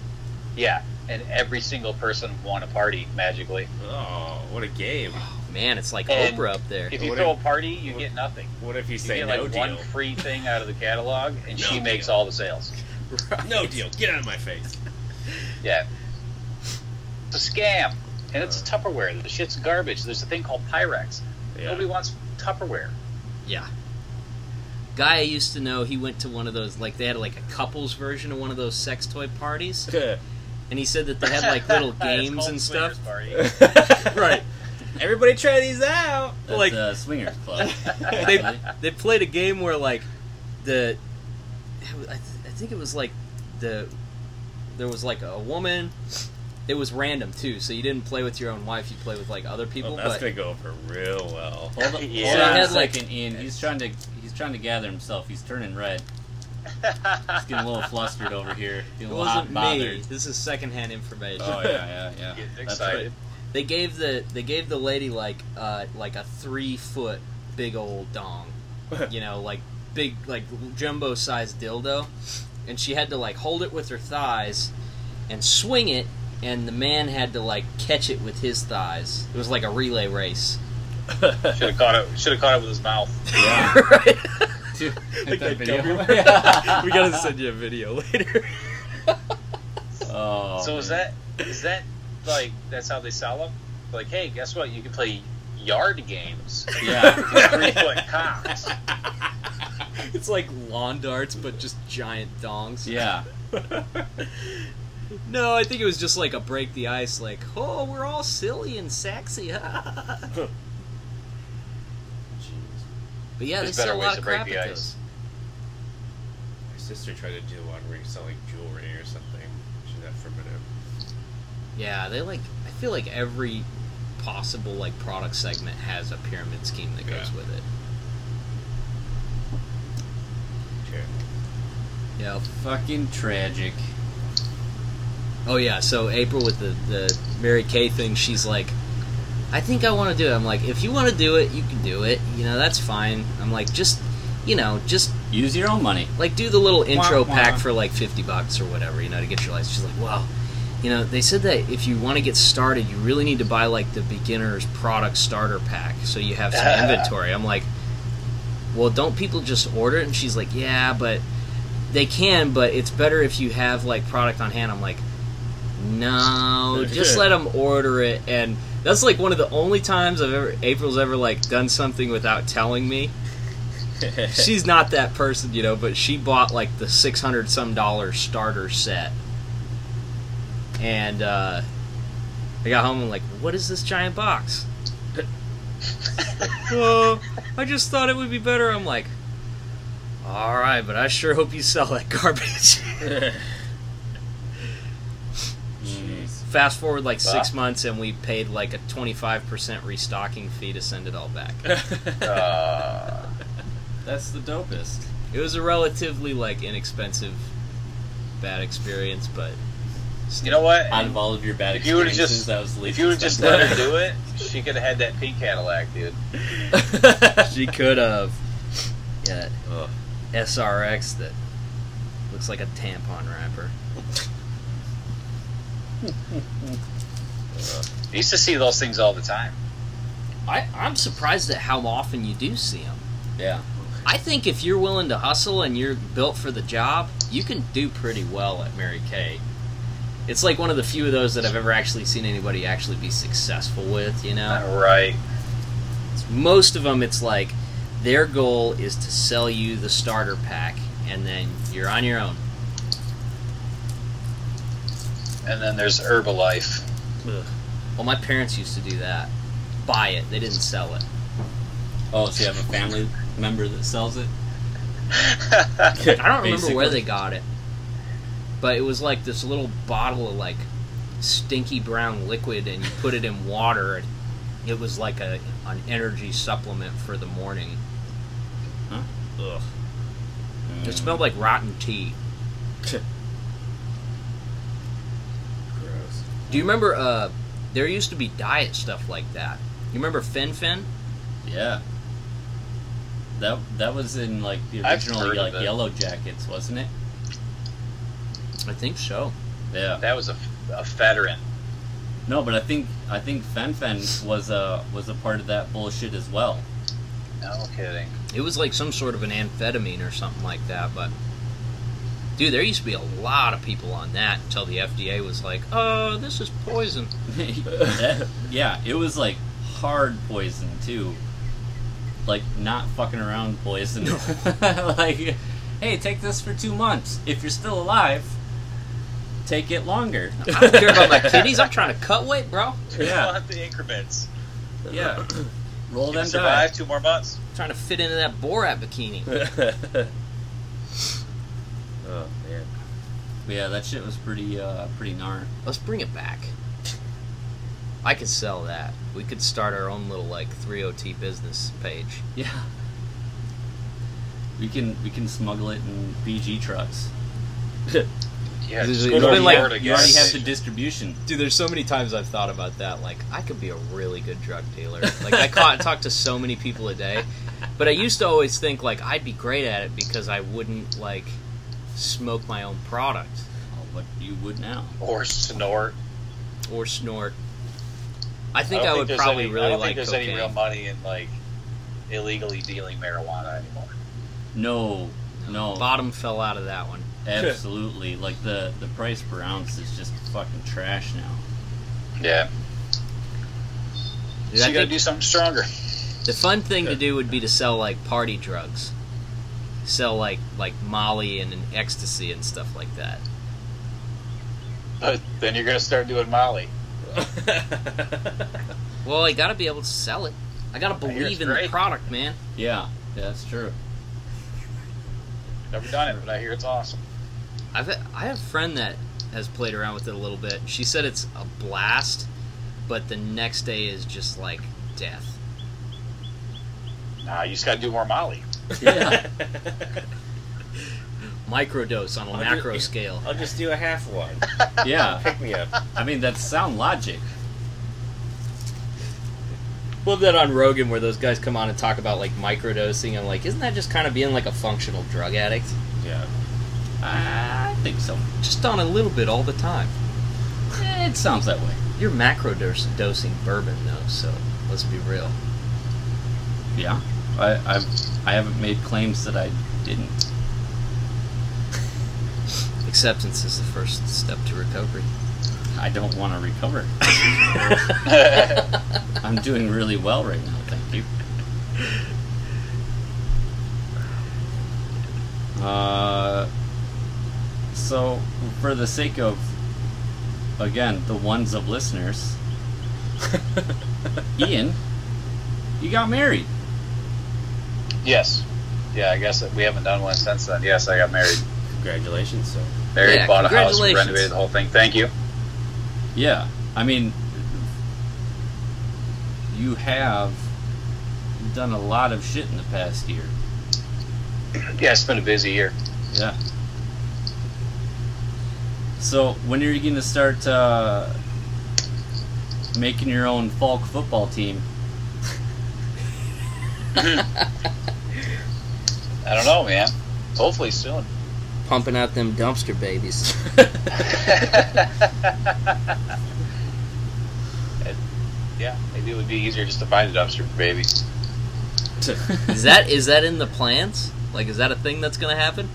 yeah, and every single person won a party magically. Oh, what a game! Oh, man, it's like And Oprah up there. If you What throw if- a party, you what- get nothing. What if you say No Deal? You say get no like deal? one free thing out of the catalog, and No she makes deal. all the sales. [laughs] No deal. Get out of my face. Yeah, it's a scam, and it's Tupperware. The shit's garbage. There's a thing called Pyrex. Yeah. Nobody wants Tupperware. Yeah. Guy I used to know, he went to one of those, like, they had like a couples version of one of those sex toy parties. [laughs] And he said that they had like little [laughs] games and stuff. Party. right. Everybody try these out. That's Like- uh, swingers club. they they played a game where like the I, th- I think it was like the there was like a woman it was random too so you didn't play with your own wife you play with like other people Oh, that's but gonna go over real well. [laughs] Hold on, Yeah. hold on I a had, like- second, Ian. He's trying to he's trying to gather himself. He's turning red. He's getting a little [laughs] flustered over here. it Getting a wasn't and me this is secondhand information Oh yeah, yeah, yeah. Getting That's excited. right. they gave the they gave the lady like uh like a three foot big old dong [laughs] you know like big like jumbo sized dildo and she had to like hold it with her thighs and swing it and the man had to like catch it with his thighs it was like a relay race [laughs] Should have caught it. Should have caught it with his mouth. Yeah. [laughs] right Dude, Like [laughs] that that video. government- we gotta send you a video later oh. so is that is that like that's how they sell them? Like, hey, guess what? You can play yard games. Yeah. Three foot cocks. [laughs] It's like lawn darts, but just giant dongs. Yeah. [laughs] No, I think it was just like a break the ice, like, oh, we're all silly and sexy. [laughs] but yeah, There's they sell a lot of crap at those. My sister tried to do one where you sell like jewelry or something. She did that for a minute. Yeah, they like. I feel like every possible like product segment has a pyramid scheme that goes Yeah. with it. Sure. Yeah. Fucking tragic. Oh yeah. So April with the the Mary Kay thing, she's like, I think I want to do it. I'm like, if you want to do it, you can do it. You know, that's fine. I'm like, just, you know, just Use your own money. like do the little intro Wah, wah. pack for like 50 bucks or whatever you know to get your license she's like well you know they said that if you want to get started you really need to buy like the beginner's product starter pack so you have some [laughs] inventory i'm like well don't people just order it and she's like yeah but they can but it's better if you have like product on hand i'm like no just let them order it and that's like one of the only times i've ever april's ever like done something without telling me [laughs] she's not that person, you know, but she bought like the six hundred some dollar starter set. And uh I got home and like, what is this giant box? [laughs] oh, I just thought it would be better. I'm like, all right, but I sure hope you sell that garbage. Fast forward like six months, and we paid like a 25% restocking fee to send it all back. [laughs] Uh, That's the dopest. It was a relatively like inexpensive bad experience, but you know what? Out of all of your bad If you would've experiences, just- that was the least If you would just let her do it, she could have had that pink Cadillac, dude. [laughs] she could have. Yeah, Ugh. SRX that looks like a tampon wrapper. I used to see those things all the time. I, I'm surprised at how often you do see them. Yeah. I think if you're willing to hustle and you're built for the job, you can do pretty well at Mary Kay. It's like one of the few of those that I've ever actually seen anybody actually be successful with, you know? Right. most of them it's like their goal is to sell you the starter pack and then you're on your own. And then there's Herbalife. well my parents used to do that. Buy it. They didn't sell it. Oh, so you have a family member that sells it? [laughs] i don't remember Basically. where they got it. But it was like this little bottle of like stinky brown liquid and you put it in water and it was like a an energy supplement for the morning Ugh. it smelled like rotten tea [laughs] Gross. do you remember uh there used to be diet stuff like that you remember fen fen Yeah. That that was in like the original like. Yellow Jackets, wasn't it? i think so Yeah. That was a, a veteran. No, but I think I think Fen-Phen was a was a part of that bullshit as well. No kidding. It was like some sort of an amphetamine or something like that, but dude, there used to be a lot of people on that until the FDA was like, "Oh, this is poison." [laughs] Yeah, it was like hard poison too. Like not fucking around poison. [laughs] like, hey, take this for two months. If you're still alive, take it longer. I don't care about my kidneys. I'm trying to cut weight, bro. Yeah. [laughs] want the increments. Yeah. [clears throat] Roll them can survive dice. two more months. I'm trying to fit into that Borat bikini. [laughs] oh man. Yeah, that shit was pretty uh pretty gnar. Let's bring it back. I could sell that. We could start our own little like 3OT business page. Yeah. We can we can smuggle it in BG trucks. [laughs] Yeah, It's just go to like- Florida You already have the distribution. Dude, there's so many times I've thought about that. Like, I could be a really good drug dealer. Like, I caught, talk to so many people a day, but I used to always think like I'd be great at it because I wouldn't like smoke my own product Oh, but you would now. or snort. or snort. I think don't I, would there's probably any, really I don't like think there's cocaine. any real money in like illegally dealing marijuana anymore. No, no, Bottom fell out of that one. Absolutely. like the the price per ounce is just fucking trash now. Yeah. So you gotta do something stronger. the fun thing to do would be to sell like party drugs, sell like like Molly and, ecstasy and stuff like that. But then you're gonna start doing Molly. [laughs] Well, I gotta be able to sell it. I gotta believe it's in the product, man. Yeah, yeah, that's true. Never done it, but I hear it's awesome. I've I have a friend that has played around with it a little bit. She said it's a blast, but the next day is just like death. Nah, you just gotta do more Molly. Yeah. [laughs] Microdose on a I'll macro just- scale. I'll just do a half one. [laughs] yeah. Pick me up. I mean, that's sound logic. Love that on Rogan where those guys come on and talk about like microdosing. I'm like, isn't that just kind of being like a functional drug addict? Yeah. I think so. Just on a little bit all the time. It sounds that way. You're macrodosing dosing bourbon though, so let's be real. Yeah. I, I've I haven't made claims that I didn't. [laughs] Acceptance is the first step to recovery. I don't want to recover. [laughs] I'm doing really well right now, thank you. [laughs] Uh, so, for the sake of, again, the ones of listeners, [laughs] Ian, you got married. yes. Yeah, I guess that we haven't done one since then. Yes, I got married. Congratulations, so. Married, Yeah, bought a house, renovated the whole thing. Thank you. Yeah, I mean, you have done a lot of shit in the past year. Yeah, it's been a busy year. Yeah. So, when are you going to start uh, making your own folk football team? [laughs] I don't know, man. Hopefully soon. Pumping out them dumpster babies. [laughs] [laughs] yeah, maybe it would be easier just to find a dumpster baby. is that is that in the plans? Like, is that a thing that's gonna happen?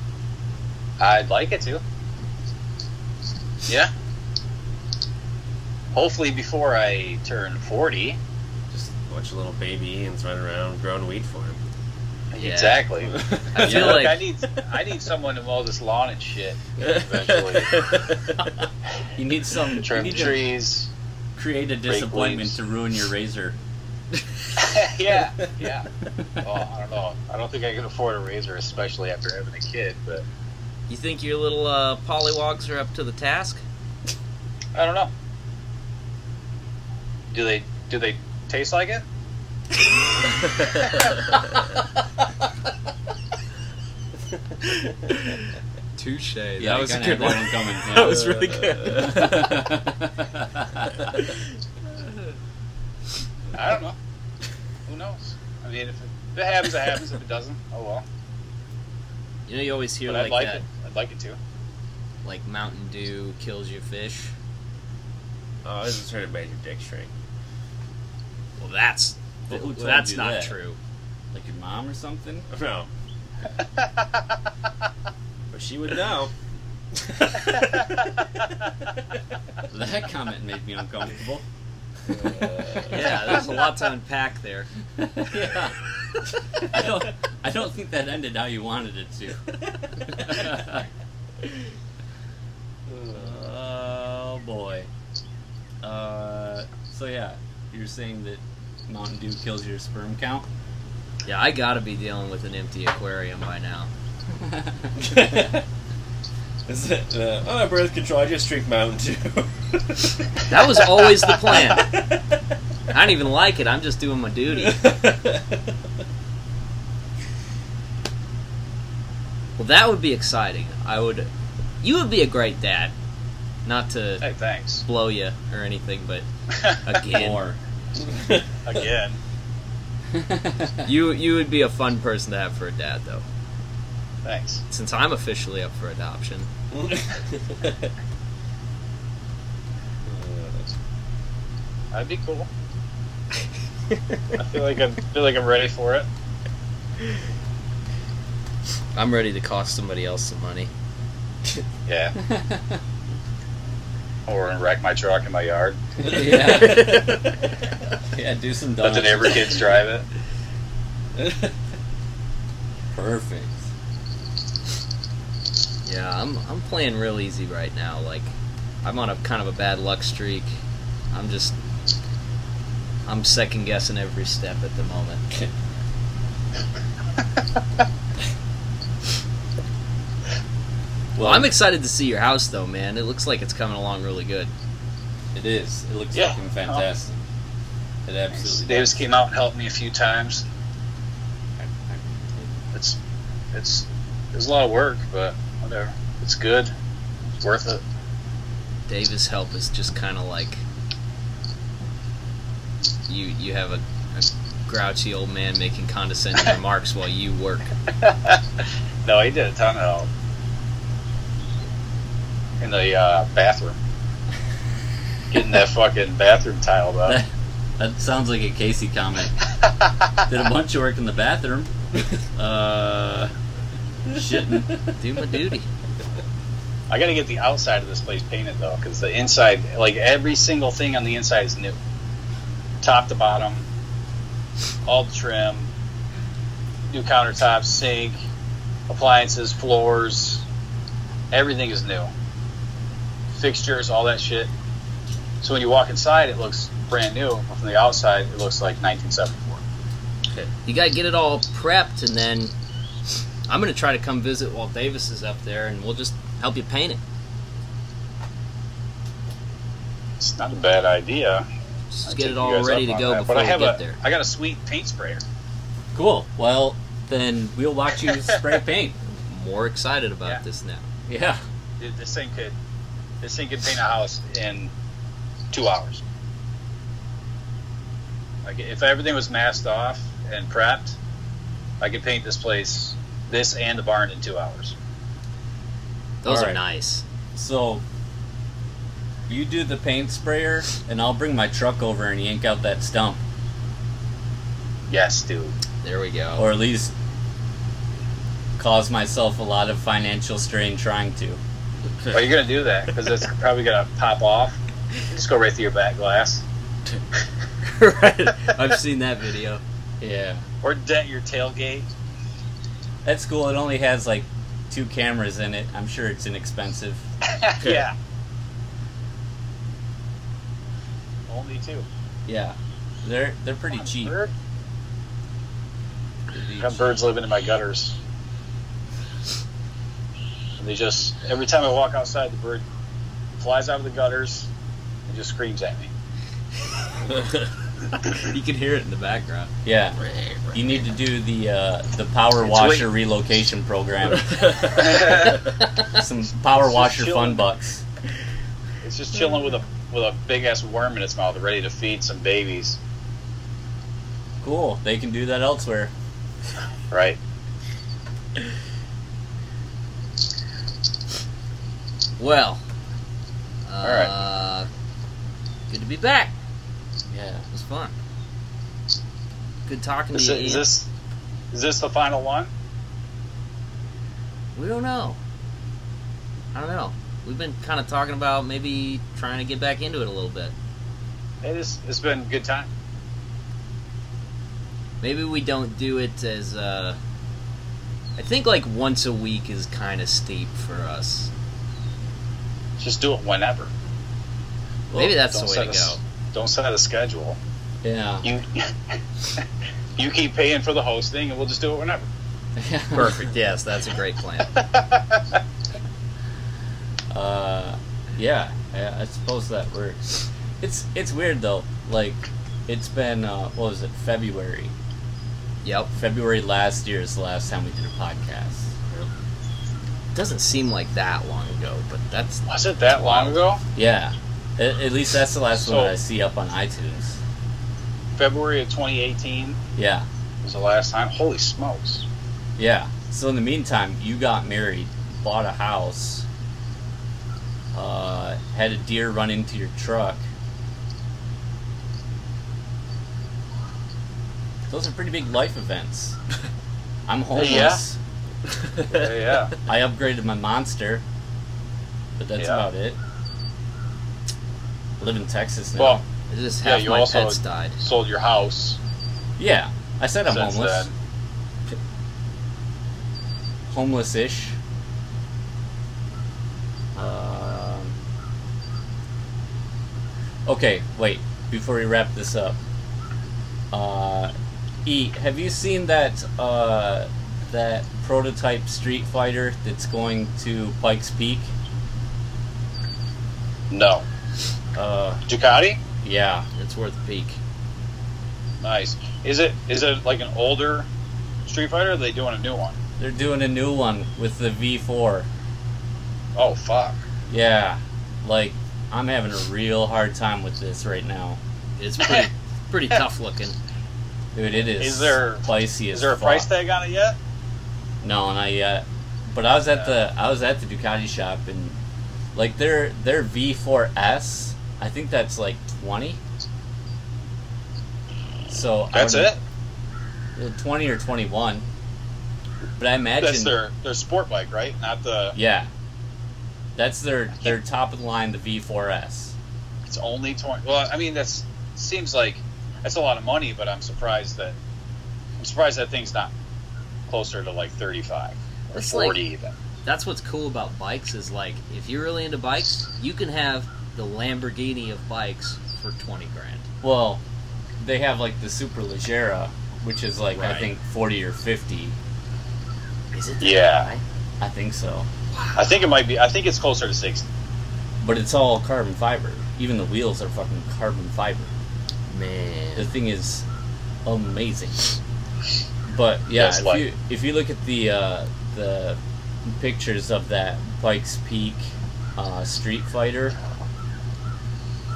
I'd like it to. Yeah. Hopefully before I turn 40. Just watch a bunch of little baby Ians running around growing weed for him. Yeah. Exactly. [laughs] I feel like I need I need someone to mow this lawn and shit eventually. [laughs] You need some. You Trim need to trees. create a disappointment weeds. to ruin your razor. [laughs] yeah, yeah. Well, oh, I don't know. I don't think I can afford a razor, especially after having a kid. But you think your little uh, pollywogs are up to the task? I don't know. Do they do they taste like it? Touche. Yeah, that was a good one. that one coming. [laughs] That was really good. I don't know. Who knows? I mean, if it, if it happens, it happens. If it doesn't, oh well. You know, you always hear But I'd like like that, it. I'd like it to. like Mountain Dew kills your fish. Oh, this is heard it made your dick shrink. Well, that's But who that's not that? true. like your mom or something? [laughs] No. [laughs] But she would know. [laughs] That comment made me uncomfortable. Yeah, there's a lot to unpack there. [laughs] yeah. I don't. I don't think that ended how you wanted it to. oh boy. Uh, so yeah, you're saying that Mountain Dew kills your sperm count? Yeah, I gotta be dealing with an empty aquarium by now. [laughs] Is it, uh, oh, birth control. I just drink Mountain Dew. [laughs] That was always the plan. [laughs] I don't even like it. I'm just doing my duty. [laughs] Well, that would be exciting. I would. You would be a great dad. Not to Hey, thanks. blow you or anything, but again, More. Again. you you would be a fun person to have for a dad, though. Thanks. Since I'm officially up for adoption, [laughs] That'd be cool. I feel like I'm feel like I'm ready for it. I'm ready to cost somebody else some money. Yeah. [laughs] or wreck my truck in my yard. yeah. [laughs] yeah, do some Let the neighbor kids drive it. Perfect. Yeah, I'm I'm playing real easy right now. Like I'm on a kind of a bad luck streak. I'm just I'm second guessing every step at the moment. [laughs] Well, I'm excited to see your house though, man. It looks like it's coming along really good. It is. It looks Yeah. fucking fantastic. It absolutely Davis does. came out and helped me a few times. It's it's it's a lot of work, but whatever. It's good. It's worth it. Davis' help is just kind of like you you have a, a grouchy old man making condescending [laughs] remarks while you work. [laughs] no, he did a ton of help in the uh, bathroom, getting that [laughs] fucking bathroom tiled up. That, that sounds like a Casey comment. Did a bunch of work in the bathroom. Uh, shitting. Do my duty. I got to get the outside of this place painted though, because the inside, like every single thing on the inside is new, top to bottom, all the trim, new countertops, sink, appliances, floors, everything is new. Fixtures, all that shit. So when you walk inside, it looks brand new, but from the outside, it looks like 1974. Okay. You gotta get it all prepped, and then I'm gonna try to come visit while Davis is up there, and we'll just help you paint it. It's not a bad idea. Just I'd get it all ready to go that. before but I we have get a, there. I got a sweet paint sprayer. Cool. Well, then we'll watch you [laughs] spray paint. More excited about Yeah. this now. Yeah. Dude, this thing could this thing could paint a house in two hours. Like if everything was masked off and prepped, I could paint this place, this and the barn in two hours. Those All are right. nice. So you do the paint sprayer, and I'll bring my truck over and yank out that stump, Yes, dude. There we go. or at least cause myself a lot of financial strain trying to. Well, you're gonna do that because it's [laughs] probably gonna pop off. Just go right through your back glass, [laughs] [laughs] right. I've seen that video. Yeah. or dent your tailgate. That's cool. It only has like two cameras in it. I'm sure it's inexpensive. [laughs] yeah. Only two. Yeah. They're they're pretty cheap. Bird? Pretty got cheap. birds living in my gutters. And they just every time I walk outside, the bird flies out of the gutters and just screams at me. [laughs] You can hear it in the background. Yeah. You need to do the uh, the power It's washer wait- relocation program. [laughs] Some power It's washer fun bucks. It's just chilling with a with a big ass worm in its mouth, ready to feed some babies. Cool. They can do that elsewhere. Right. Well, uh, good to be back. Yeah. It was fun. Good talking Is, to it, you. is this is this the final one? We don't know. I don't know. We've been kind of talking about maybe trying to get back into it a little bit. It is. It's been a good time. Maybe we don't do it as. Uh, I think like once a week is kind of steep for us. Just do it whenever. Maybe that's the way set to a go. S- Don't set a schedule. Yeah. You [laughs] you keep paying for the hosting, and we'll just do it whenever. [laughs] Perfect. Yes, that's a great plan. [laughs] Uh, yeah, I, I suppose that works. It's it's weird though. Like, it's been uh, what was it? February. Yep. February last year is the last time we did a podcast. Doesn't seem like that long ago, but that's Was it that long ago? Yeah. At, at least that's the last So- one I see up on iTunes. February of 2018 Yeah. was the last time. Holy smokes! Yeah. So in the meantime, you got married, bought a house, uh, had a deer run into your truck. Those are pretty big life events. [laughs] I'm homeless. Yeah, yeah. [laughs] I upgraded my monster, but that's Yeah. about it. Live in Texas now. Well, Just Yeah, half you my also- pets died. sold your house yeah, I said I'm since homeless. then. Homeless-ish. Um, okay, wait. Before we wrap this up, uh, E, have you seen that uh, that prototype Streetfighter that's going to Pikes Peak? No. Uh, Ducati? yeah, It's worth a peek. Nice. Is it is it like an older Streetfighter? Or are they doing a new one? they're doing a new one with the V4. Oh fuck. Yeah, like I'm having a real hard time with this right now, It's pretty [laughs] pretty tough looking. dude. It is. Is there- spicy as Is there a fuck. price tag on it yet? No, not yet. But I was at the I was at the Ducati shop and like their their V4S, I think that's like twenty. So That's would- it. uh, Twenty or twenty one. But I imagine That's their their sport bike, right? Not the. yeah. That's their their top of the line, the V4S. It's only twenty. Well, I mean that's seems like that's a lot of money, but I'm surprised that I'm surprised that thing's not closer to like thirty five or It's like- forty even. That's what's cool about bikes is like if you're really into bikes, you can have the Lamborghini of bikes for twenty grand. Well, they have like the Superleggera, which is like I think forty or fifty. Is it? Yeah. high? I think so. I think it might be. I think it's closer to sixty. But it's all carbon fiber. Even the wheels are fucking carbon fiber. Man. The thing is amazing. But yeah, Yes, if like- you if you look at the uh, the pictures of that Pikes Peak uh, Streetfighter,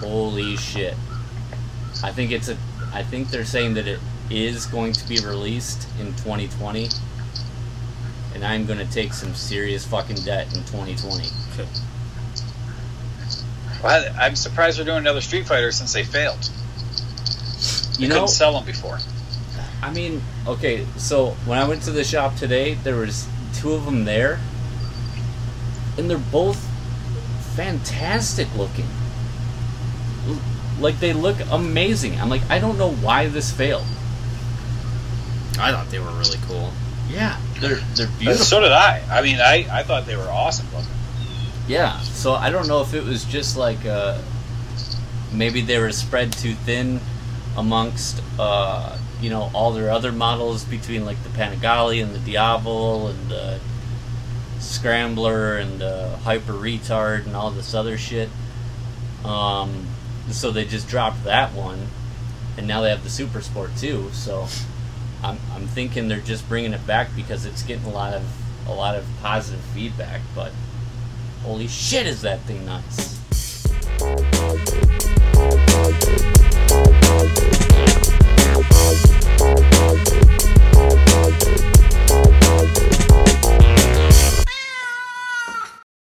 holy shit! I think it's a. I think they're saying that it is going to be released in 2020, and I'm going to take some serious fucking debt in 2020. Well, I, I'm surprised they're doing another Streetfighter since they failed. You know, couldn't sell them before. I mean, okay, so when I went to the shop today, there was two of them there, and they're both fantastic looking. L- Like they look amazing. I'm like, I don't know why this failed. I thought they were really cool. Yeah, they're they're beautiful. So did I. I mean, I, I thought they were awesome looking. Yeah, so I don't know if it was just like uh, maybe they were spread too thin amongst uh, you know all their other models between like the Panigale and the Diavel and the Scrambler and uh, Hyper Retard and all this other shit. Um, so they just dropped that one, and now they have the Super Sport too. So I'm I'm thinking they're just bringing it back because it's getting a lot of a lot of positive feedback, but. Holy shit, is that thing nice?